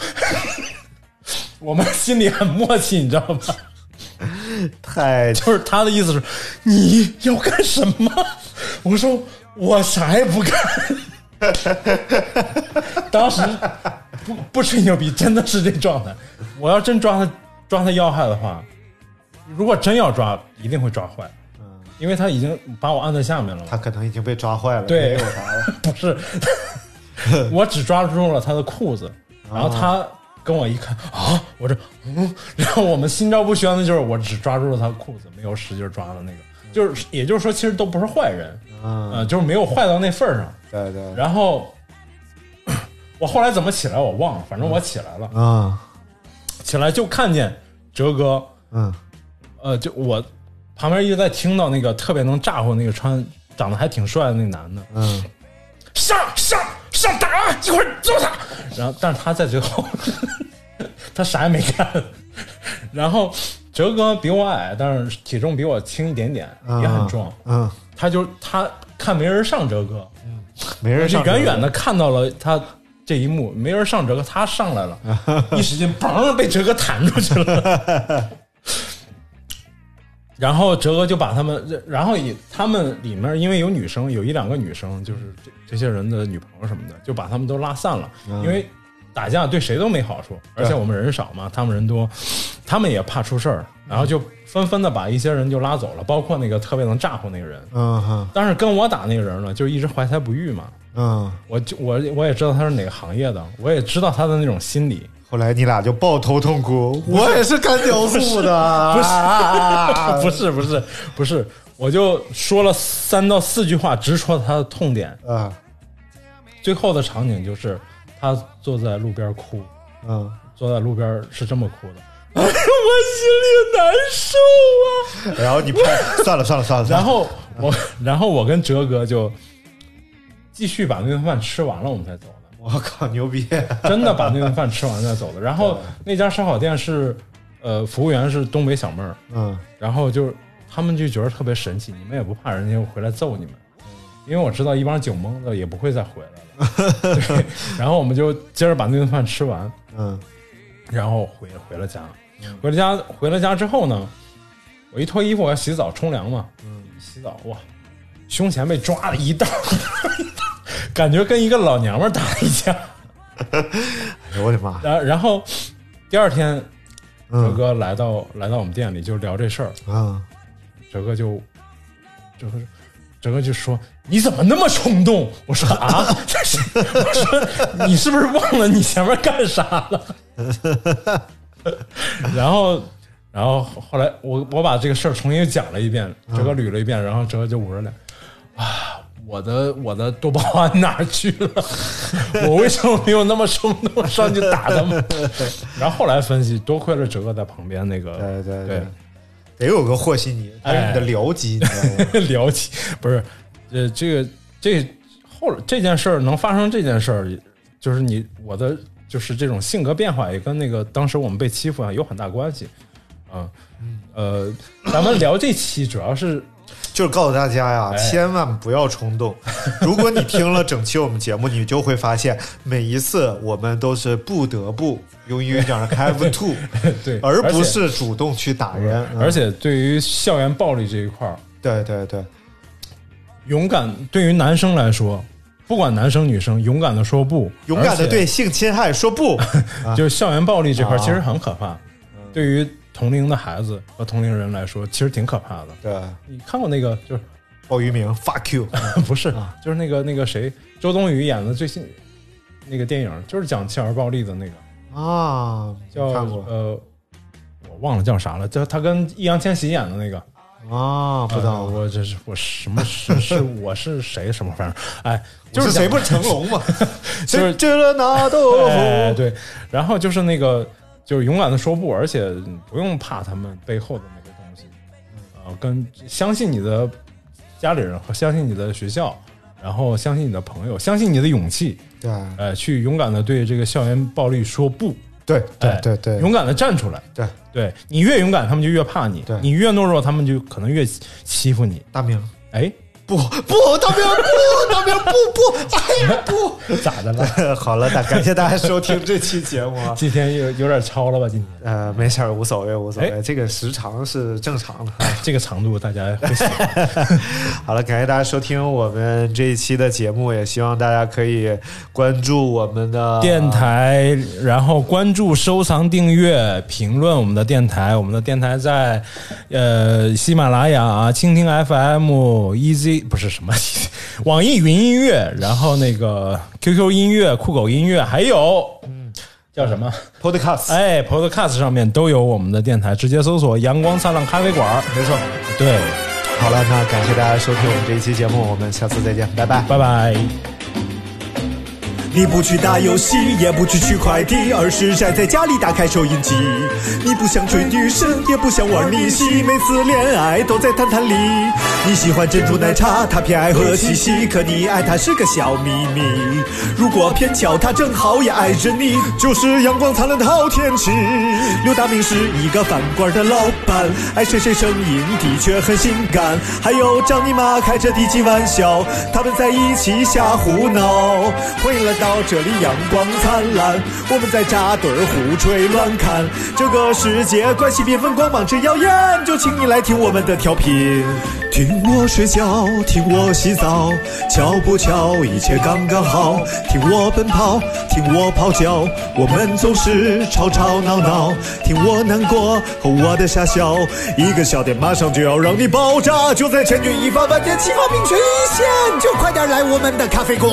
S2: 我们心里很默契，你知道吗？
S1: 太
S2: 就是他的意思是你要干什么？我说我啥也不干。当时不不吹牛逼，真的是这状态。我要真抓他抓他要害的话，如果真要抓，一定会抓坏，因为他已经把我按在下面了嘛。
S1: 他可能已经被抓坏了，
S2: 对
S1: 没有啥了，
S2: 不是，我只抓住了他的裤子，然后他跟我一看啊，我这嗯，然后我们心照不宣的就是我只抓住了他裤子，没有使劲抓的那个，就是也就是说，其实都不是坏人，
S1: 嗯，
S2: 呃，就是没有坏到那份儿上。
S1: 对对，
S2: 然后 我后来怎么起来我忘了，反正我起来了，
S1: 嗯
S2: 起来就看见哲哥，
S1: 嗯。
S2: 呃，就我旁边一直在听到那个特别能咋呼那个穿长得还挺帅的那男的，
S1: 嗯。
S2: 上上上打啊！一会儿揍他。然后，但是他在最后，他啥也没干。然后哲哥比我矮，但是体重比我轻一点点，也很壮。
S1: 嗯，
S2: 他就他看没人上哲哥，
S1: 没人上
S2: 远远的看到了他这一幕，没人上哲哥，他上来了，一使劲，嘣，被哲哥弹出去了。然后哲哥就把他们，然后也他们里面因为有女生，有一两个女生，就是这这些人的女朋友什么的，就把他们都拉散了，因为打架对谁都没好处，而且我们人少嘛，他们人多，他们也怕出事儿，然后就纷纷的把一些人就拉走了，包括那个特别能咋呼那个人，
S1: 嗯哼
S2: 但是跟我打那个人呢，就一直怀才不遇嘛，
S1: 嗯，
S2: 我就我我也知道他是哪个行业的，我也知道他的那种心理，
S1: 后来你俩就抱头痛哭，我也是干雕塑的，
S2: 不是
S1: 啊
S2: 不是不是不是，我就说了三到四句话，直戳他的痛点。
S1: 啊。
S2: 最后的场景就是他坐在路边哭，
S1: 嗯，
S2: 坐在路边是这么哭的，哎呀，我心里难受啊。
S1: 然后你拍，算了算了算了，
S2: 然后我，然后我跟哲哥就继续把那顿饭吃完了，我们才走。的。
S1: 我靠牛逼，
S2: 真的把那顿饭吃完再走的。然后那家烧烤店是，呃，服务员是东北小妹儿，
S1: 嗯。
S2: 然后就他们就觉得特别神奇，你们也不怕人家回来揍你们，因为我知道一帮酒蒙子也不会再回来了。对，然后我们就接着把那顿饭吃完，
S1: 嗯。
S2: 然后回回了家。回了家，回了家之后呢，我一脱衣服，我要洗澡冲凉嘛。嗯，洗澡哇，胸前被抓了一道，感觉跟一个老娘们儿打了一架。
S3: 哎呦我的妈！
S2: 然然后第二天，哲
S3: 嗯
S2: 哥来到来到我们店里就聊这事儿，
S3: 啊，
S2: 哲哥就哲哥哲哥就说：“你怎么那么冲动？”我说：“啊，我说你是不是忘了你前面干啥了？” 然后然后后来我我把这个事儿重新讲了一遍，哲哥捋了一遍，然后哲哥就捂着脸啊。我的我的多巴胺哪儿去了？我为什么没有那么冲动上去打他们？然后后来分析，多亏了哲哥在旁边那个，
S3: 对对
S2: 对
S3: 得有个和稀泥，还是你的僚机，你知道吗？
S2: 了解，不是，呃，这个这后这件事儿能发生这件事儿，就是你我的就是这种性格变化也跟那个当时我们被欺负啊有很大关系，啊，呃，咱们聊这期主要是
S3: 就是告诉大家呀，
S2: 哎
S3: 千万不要冲动。如果你听了整期我们节目，你就会发现，每一次我们都是不得不用英语讲的 have to，
S2: 对，
S3: 而不是主动去打人。嗯
S2: 而且对于校园暴力这一块儿，
S3: 对对对，
S2: 勇敢对于男生来说，不管男生女生，勇敢的说不，
S3: 勇敢的对性侵害说不。
S2: 就是校园暴力这块儿
S3: 啊
S2: 其实很可怕，对于同龄的孩子和同龄人来说，其实挺可怕的。
S3: 对，
S2: 你看过那个就是
S3: 鲍鱼明 fuck you，
S2: 不是，
S3: 啊。
S2: 就是那个那个谁，周冬雨演的最新那个电影，就是讲校园暴力的那个，
S3: 啊，
S2: 叫
S3: 看过。
S2: 呃，我忘了叫啥了，叫他跟易烊千玺演的那个。
S3: 啊，不知
S2: 呃
S3: 道
S2: 我这是我什么是是 我是谁什么反正哎，就是
S3: 是谁不是成龙嘛？
S2: 就是
S3: 谁知了那豆
S2: 对，然后就是那个就是勇敢的说不，而且不用怕他们背后的那个东西，呃，跟相信你的家里人和相信你的学校，然后相信你的朋友，相信你的勇气，
S3: 对。
S2: 呃，去勇敢的对这个校园暴力说不，
S3: 对对
S2: 哎
S3: 对对，
S2: 勇敢的站出来，
S3: 对。
S2: 对你越勇敢，他们就越怕你
S3: 对，
S2: 你越懦弱，他们就可能越欺负你，
S3: 大明。
S2: 哎，
S3: 不不，大明不，大明不不，哎呀不。
S2: 咋的了？
S3: 好了，大感谢大家收听这期节目啊。
S2: 今天有有点超了吧？今天
S3: 呃，没事儿，无所谓，无所谓，
S2: 哎
S3: 这个时长是正常的。
S2: 这个长度大家会喜欢。
S3: 好了，感谢大家收听我们这一期的节目，也希望大家可以关注我们的
S2: 电台，然后关注、收藏、订阅、评论我们的电台。我们的电台在呃喜马拉雅、蜻蜓 FM、Easy 不是什么，网易云音乐，然后那个 QQ 音乐、酷狗音乐，还有嗯叫什么
S3: ？Podcast。
S2: 哎，Podcast 上面都有我们的电台，直接搜索“阳光灿烂咖啡馆”。
S3: 没错。
S2: 对，
S3: 好了，那感谢大家收听我们这一期节目，我们下次再见，拜拜。
S2: 拜拜。
S1: 你不去打游戏，也不去取快递，而是宅在家里打开收音机。你不想追女生，也不想玩逆袭，每次恋爱都在谈谈里。你喜欢珍珠奶茶，他偏爱喝七喜，可你爱他是个小秘密。如果偏巧他正好也爱着你，就是阳光灿烂的好天气。刘大明是一个饭馆的老板，爱谁谁声音的确很性感。还有张尼玛开着低级玩笑，他们在一起瞎胡闹。欢迎来到这里，阳光灿烂，我们在扎堆儿胡吹乱侃。这个世界关系缤纷，光芒真耀眼，就请你来听我们的调频。听我睡觉，听我洗澡，巧不巧，一切刚刚好。听我奔跑，听我咆哮，我们总是吵吵闹闹。听我难过和我的傻笑，一个笑点马上就要让你爆炸，就在千钧一发、万箭齐发、命悬一线，就快点来我们的咖啡馆。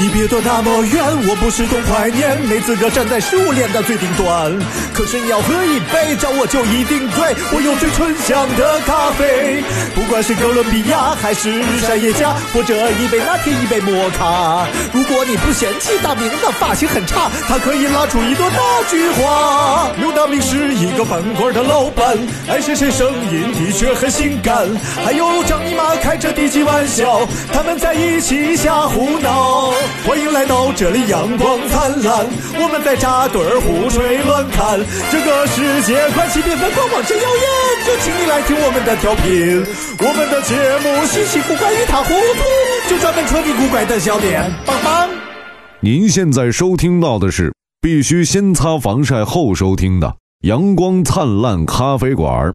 S1: 你别躲那么远，我不是懂怀念，没资格站在食物链的最顶端。可是你要喝一杯，找我就一定对，我有最醇香的咖啡。不管是哥伦比亚还是山野家，或者一杯拿铁一杯摩卡。如果你不嫌弃大明的发型很差，他可以拉出一朵大菊花。刘大明是一个饭馆的老板，爱谁谁声音的确很性感。还有张姨妈开着低级玩笑，他们在一起瞎胡闹。欢迎来到这里，阳光灿烂，我们在扎堆儿胡吹乱侃。这个世界快起缤纷，光芒真耀眼，就请你来听我们的调频。我们的节目稀奇古怪，一塌糊涂，就专门扯你古怪的笑点，棒棒。
S4: 您现在收听到的是必须先擦防晒后收听的《阳光灿烂咖啡馆》。